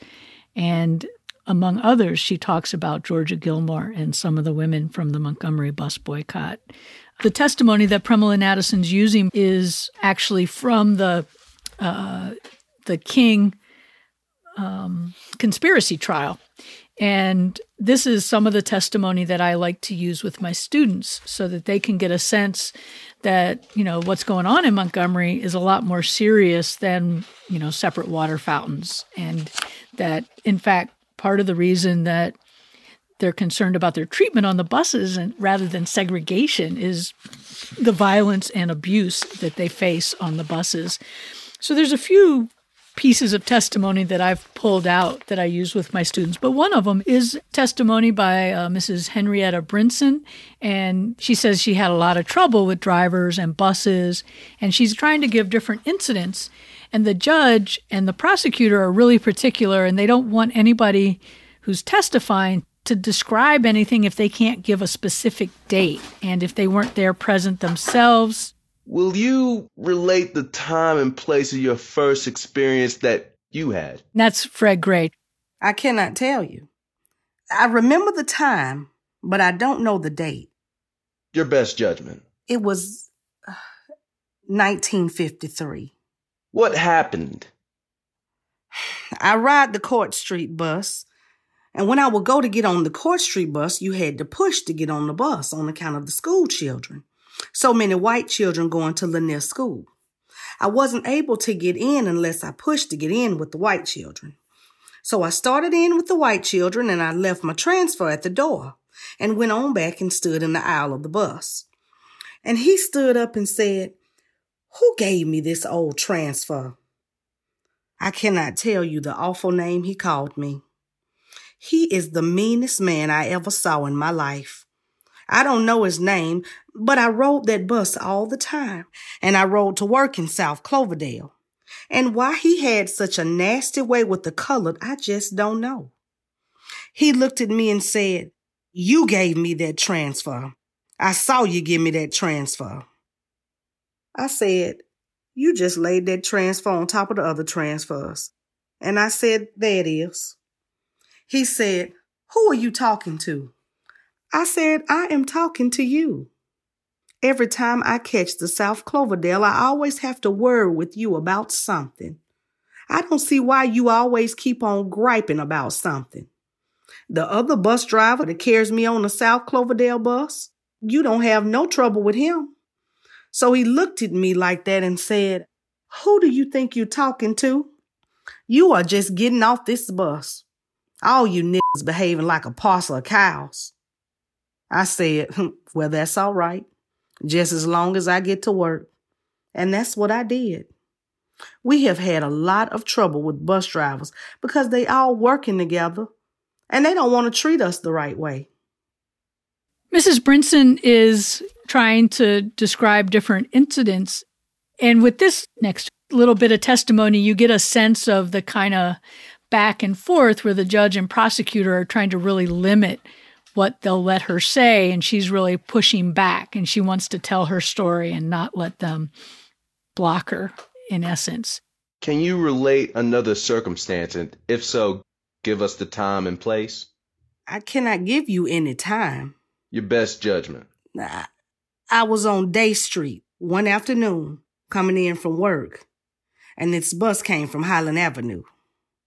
And among others, she talks about Georgia Gilmore and some of the women from the Montgomery bus boycott. The testimony that Premilla Nadasen's using is actually from the uh, the King um, conspiracy trial And this is some of the testimony that I like to use with my students so that they can get a sense that, you know, what's going on in Montgomery is a lot more serious than, you know, separate water fountains. And that, in fact, part of the reason that they're concerned about their treatment on the buses and rather than segregation is the violence and abuse that they face on the buses. So there's a few pieces of testimony that I've pulled out that I use with my students. But one of them is testimony by uh, Mrs. Henrietta Brinson. And she says she had a lot of trouble with drivers and buses. And she's trying to give different incidents. And the judge and the prosecutor are really particular, and they don't want anybody who's testifying to describe anything if they can't give a specific date. And if they weren't there present themselves, Will you relate the time and place of your first experience that you had? that's Fred Gray. I cannot tell you. I remember the time, but I don't know the date. Your best judgment. It was uh, 1953. What happened? [sighs] I ride the Court Street bus, and when I would go to get on the Court Street bus, you had to push to get on the bus on account of the school children. So many white children going to Lanier School. I wasn't able to get in unless I pushed to get in with the white children. So I started in with the white children and I left my transfer at the door and went on back and stood in the aisle of the bus. And he stood up and said, Who gave me this old transfer? I cannot tell you the awful name he called me. He is the meanest man I ever saw in my life. I don't know his name, but I rode that bus all the time, and I rode to work in South Cloverdale. And why he had such a nasty way with the colored, I just don't know. He looked at me and said, You gave me that transfer. I saw you give me that transfer. I said, You just laid that transfer on top of the other transfers. And I said, There it is. He said, Who are you talking to? I said, I am talking to you. Every time I catch the South Cloverdale, I always have to worry with you about something. I don't see why you always keep on griping about something. The other bus driver that carries me on the South Cloverdale bus, you don't have no trouble with him. So he looked at me like that and said, Who do you think you're talking to? You are just getting off this bus. All you niggas behaving like a parcel of cows. I said, Well, that's all right, just as long as I get to work. And that's what I did. We have had a lot of trouble with bus drivers because they all working together and they don't want to treat us the right way. Mrs. Brinson is trying to describe different incidents. And with this next little bit of testimony, you get a sense of the kind of back and forth where the judge and prosecutor are trying to really limit what they'll let her say. And she's really pushing back and she wants to tell her story and not let them block her, in essence. Can you relate another circumstance? And if so, give us the time and place? I cannot give you any time. Your best judgment. I, I was on Day Street one afternoon coming in from work, and this bus came from Highland Avenue.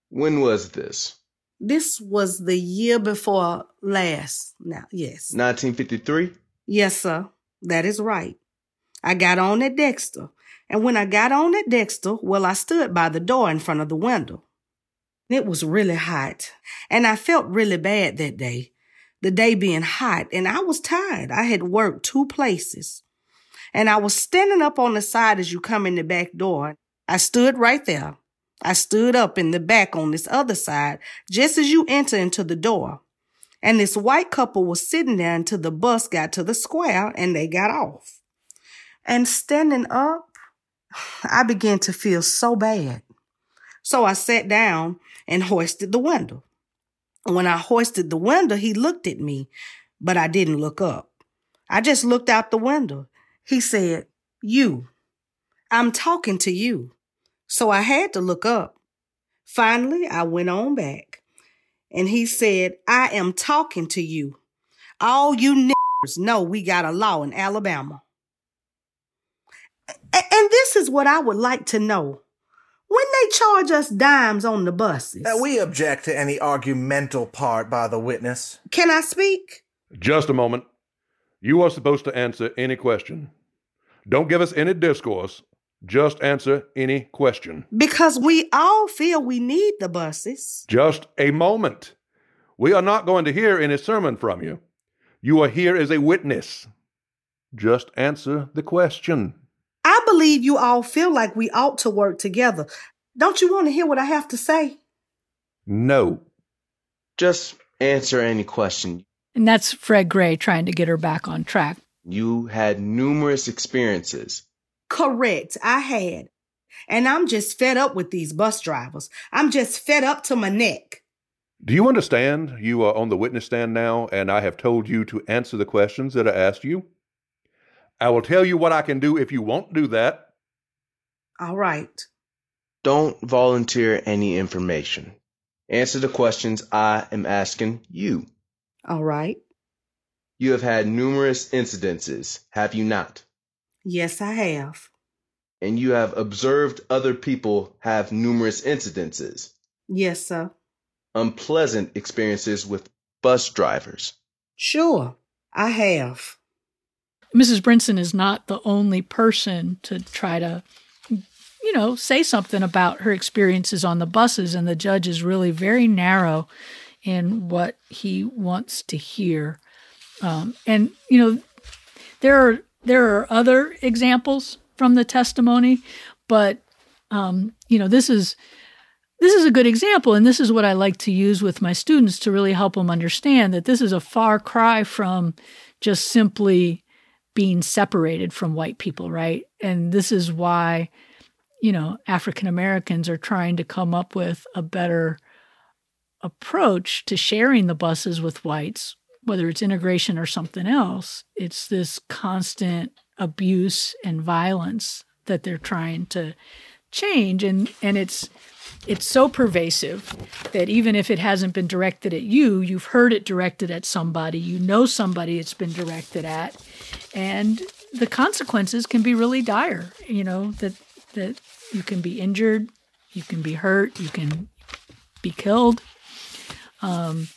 When was this? This was the year before last. Now, yes. 1953? Yes, sir. That is right. I got on at Dexter, and when I got on at Dexter, well, I stood by the door in front of the window. It was really hot, and I felt really bad that day. The day being hot, and I was tired. I had worked two places. And I was standing up on the side as you come in the back door. I stood right there. I stood up in the back on this other side, just as you enter into the door. And this white couple was sitting there until the bus got to the square and they got off. And standing up, I began to feel so bad. So I sat down and hoisted the window. When I hoisted the window, he looked at me, but I didn't look up. I just looked out the window. He said, You. I'm talking to you. So I had to look up. Finally, I went on back. And he said, I am talking to you. All you niggers know we got a law in Alabama. A- and this is what I would like to know. When they charge us dimes on the buses? Uh, we object to any argumental part by the witness. Can I speak? Just a moment. You are supposed to answer any question. Don't give us any discourse. Just answer any question. Because we all feel we need the buses. Just a moment. We are not going to hear any sermon from you. You are here as a witness. Just answer the question. I believe you all feel like we ought to work together. Don't you want to hear what I have to say? No. Just answer any question. And that's Fred Gray trying to get her back on track. You had numerous experiences. Correct, I had. And I'm just fed up with these bus drivers. I'm just fed up to my neck. Do you understand? You are on the witness stand now, and I have told you to answer the questions that are asked you. I will tell you what I can do if you won't do that. All right. Don't volunteer any information. Answer the questions I am asking you. All right. You have had numerous incidences, have you not? Yes, I have. And you have observed other people have numerous incidences, Yes, sir. unpleasant experiences with bus drivers. Sure, I have. Mrs. Brinson is not the only person to try to, you know, say something about her experiences on the buses, and the judge is really very narrow in what he wants to hear. Um, and you know, there are there are other examples from the testimony, but um, you know, this is this is a good example, and this is what I like to use with my students to really help them understand that this is a far cry from just simply being separated from white people, right? And this is why, you know, African Americans are trying to come up with a better approach to sharing the buses with whites, whether it's integration or something else. It's this constant abuse and violence that they're trying to change and and it's it's so pervasive that even if it hasn't been directed at you, you've heard it directed at somebody, you know somebody it's been directed at, and the consequences can be really dire. You know that that you can be injured, you can be hurt, you can be killed, um,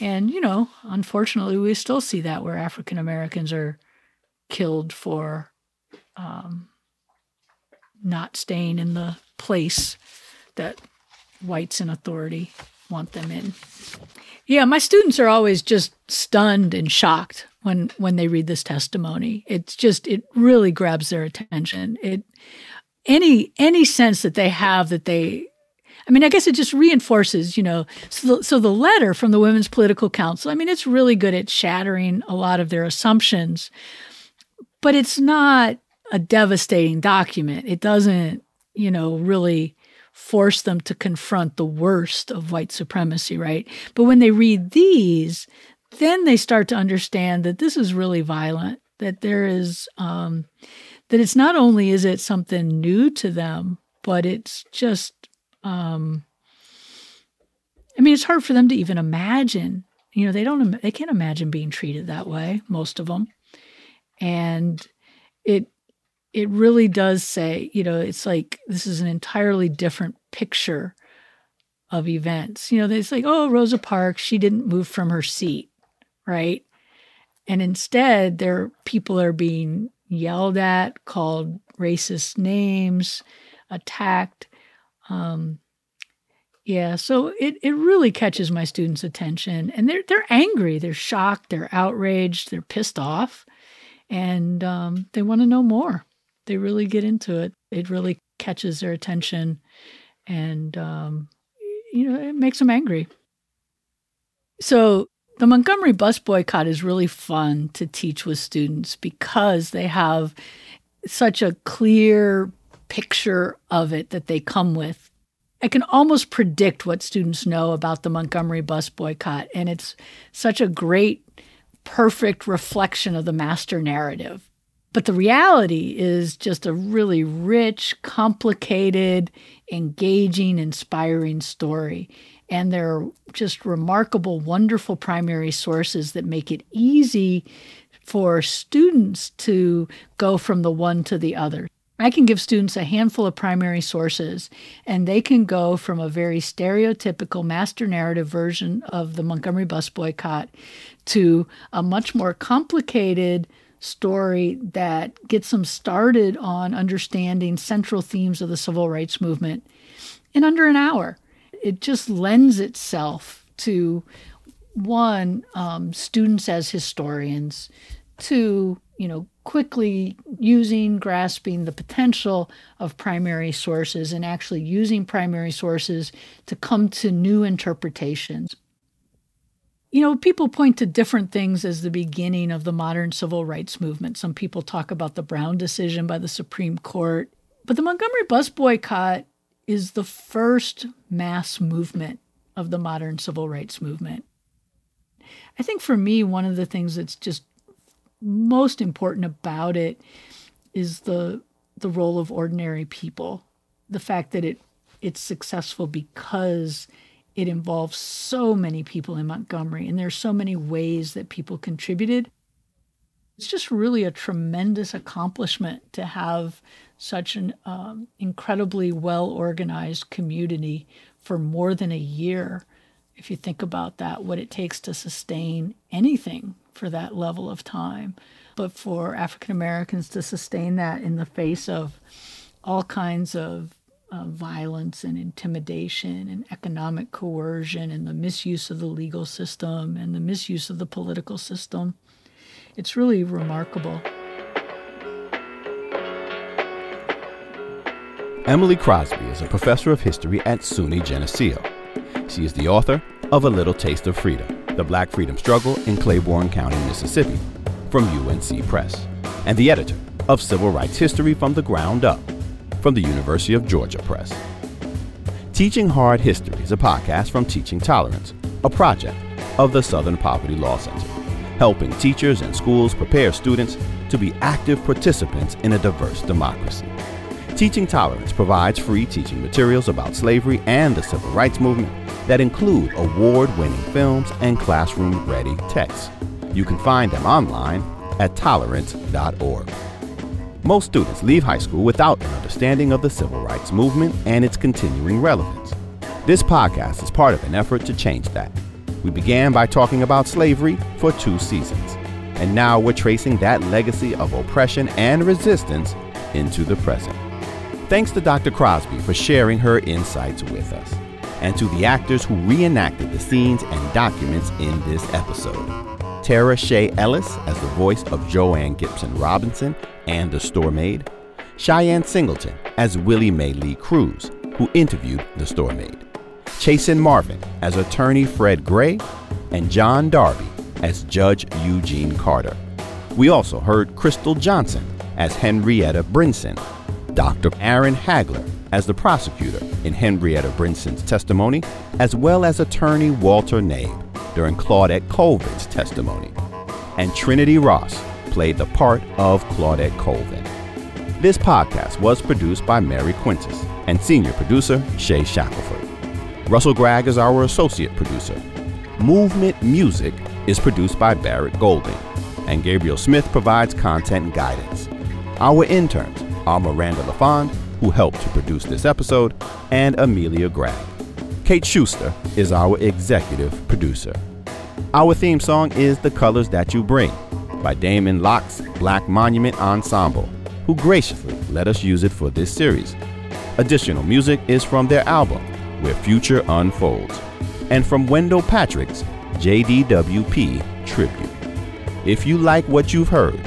and you know, unfortunately, we still see that where African Americans are killed for um, not staying in the place that whites in authority want them in. Yeah, my students are always just stunned and shocked when when they read this testimony. It's just it really grabs their attention. It any any sense that they have that they I mean, I guess it just reinforces, you know. So, so the letter from the Women's Political Council, I mean, it's really good at shattering a lot of their assumptions, but it's not a devastating document. It doesn't, you know, really force them to confront the worst of white supremacy, right? But when they read these, then they start to understand that this is really violent, that there is, um, that it's not only is it something new to them, but it's just, um, I mean, it's hard for them to even imagine. You know, they don't, they can't imagine being treated that way, most of them. And it, it really does say, you know, it's like this is an entirely different picture of events. You know, it's like, oh, Rosa Parks, she didn't move from her seat, right? And instead, there people are being yelled at, called racist names, attacked. Um, yeah, so it, it really catches my students' attention, and they're they're angry, they're shocked, they're outraged, they're pissed off, and um, they want to know more they really get into it. It really catches their attention, and um, you know it makes them angry. So the Montgomery bus boycott is really fun to teach with students because they have such a clear picture of it that they come with. I can almost predict what students know about the Montgomery bus boycott, and it's such a great, perfect reflection of the master narrative. But the reality is just a really rich, complicated, engaging, inspiring story. And there are just remarkable, wonderful primary sources that make it easy for students to go from the one to the other. I can give students a handful of primary sources, and they can go from a very stereotypical master narrative version of the Montgomery bus boycott to a much more complicated story that gets them started on understanding central themes of the civil rights movement in under an hour. It just lends itself to one, um, students as historians, two, you know, quickly using, grasping the potential of primary sources and actually using primary sources to come to new interpretations. You know, people point to different things as the beginning of the modern civil rights movement. Some people talk about the Brown decision by the Supreme Court, but the Montgomery bus boycott is the first mass movement of the modern civil rights movement. I think for me, one of the things that's just most important about it is the the role of ordinary people. The fact that it it's successful because it involves so many people in Montgomery and there's so many ways that people contributed. It's just really a tremendous accomplishment to have such an um, incredibly well organized community for more than a year. If you think about that, what it takes to sustain anything for that level of time. But for African Americans to sustain that in the face of all kinds of uh, violence and intimidation and economic coercion and the misuse of the legal system and the misuse of the political system, it's really remarkable. Emilye Crosby is a professor of history at SUNY Geneseo. She is the author of A Little Taste of Freedom The Black Freedom Struggle in Claiborne County, Mississippi, from UNC Press, and the editor of Civil Rights History from the Ground Up from the University of Georgia Press. Teaching Hard History is a podcast from Teaching Tolerance, a project of the Southern Poverty Law Center, helping teachers and schools prepare students to be active participants in a diverse democracy. Teaching Tolerance provides free teaching materials about slavery and the civil rights movement that include award winning films and classroom ready texts. You can find them online at tolerance.org. Most students leave high school without an understanding of the civil rights movement and its continuing relevance. This podcast is part of an effort to change that. We began by talking about slavery for two seasons, and now we're tracing that legacy of oppression and resistance into the present. Thanks to Dr. Crosby for sharing her insights with us, and to the actors who reenacted the scenes and documents in this episode. Tara Shea Ellis as the voice of Jo Ann Gibson Robinson and the store maid, Cheyenne Singleton as Willie Mae Lee Cruz, who interviewed the store maid, Chasen Marvin as attorney Fred Gray, and John Darby as Judge Eugene Carter. We also heard Crystal Johnson as Henrietta Brinson, Dr. Aaron Hagler as the prosecutor in Henrietta Brinson's testimony, as well as attorney Walter Knabe during Claudette Colvin's testimony. And Trinity Ross played the part of Claudette Colvin. This podcast was produced by Mary Quintus and senior producer Shea Shackelford. Russell Gregg is our associate producer. Movement Music is produced by Barrett Golding, and Gabriel Smith provides content guidance. Our interns are Miranda LaFond, who helped to produce this episode, and Amelia Gregg. Kate Shuster is our executive producer. Our theme song is The Colors That You Bring by Damon Locks' Black Monument Ensemble, who graciously let us use it for this series. Additional music is from their album, Where Future Unfolds, and from Wendell Patrick's JDWP Tribute. If you like what you've heard,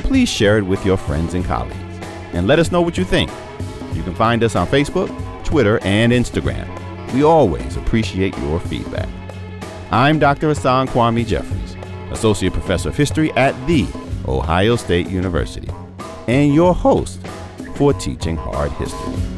please share it with your friends and colleagues, and let us know what you think. You can find us on Facebook, Twitter, and Instagram. We always appreciate your feedback. I'm Dr. Hasan Kwame Jeffries, Associate Professor of History at The Ohio State University, and your host for Teaching Hard History.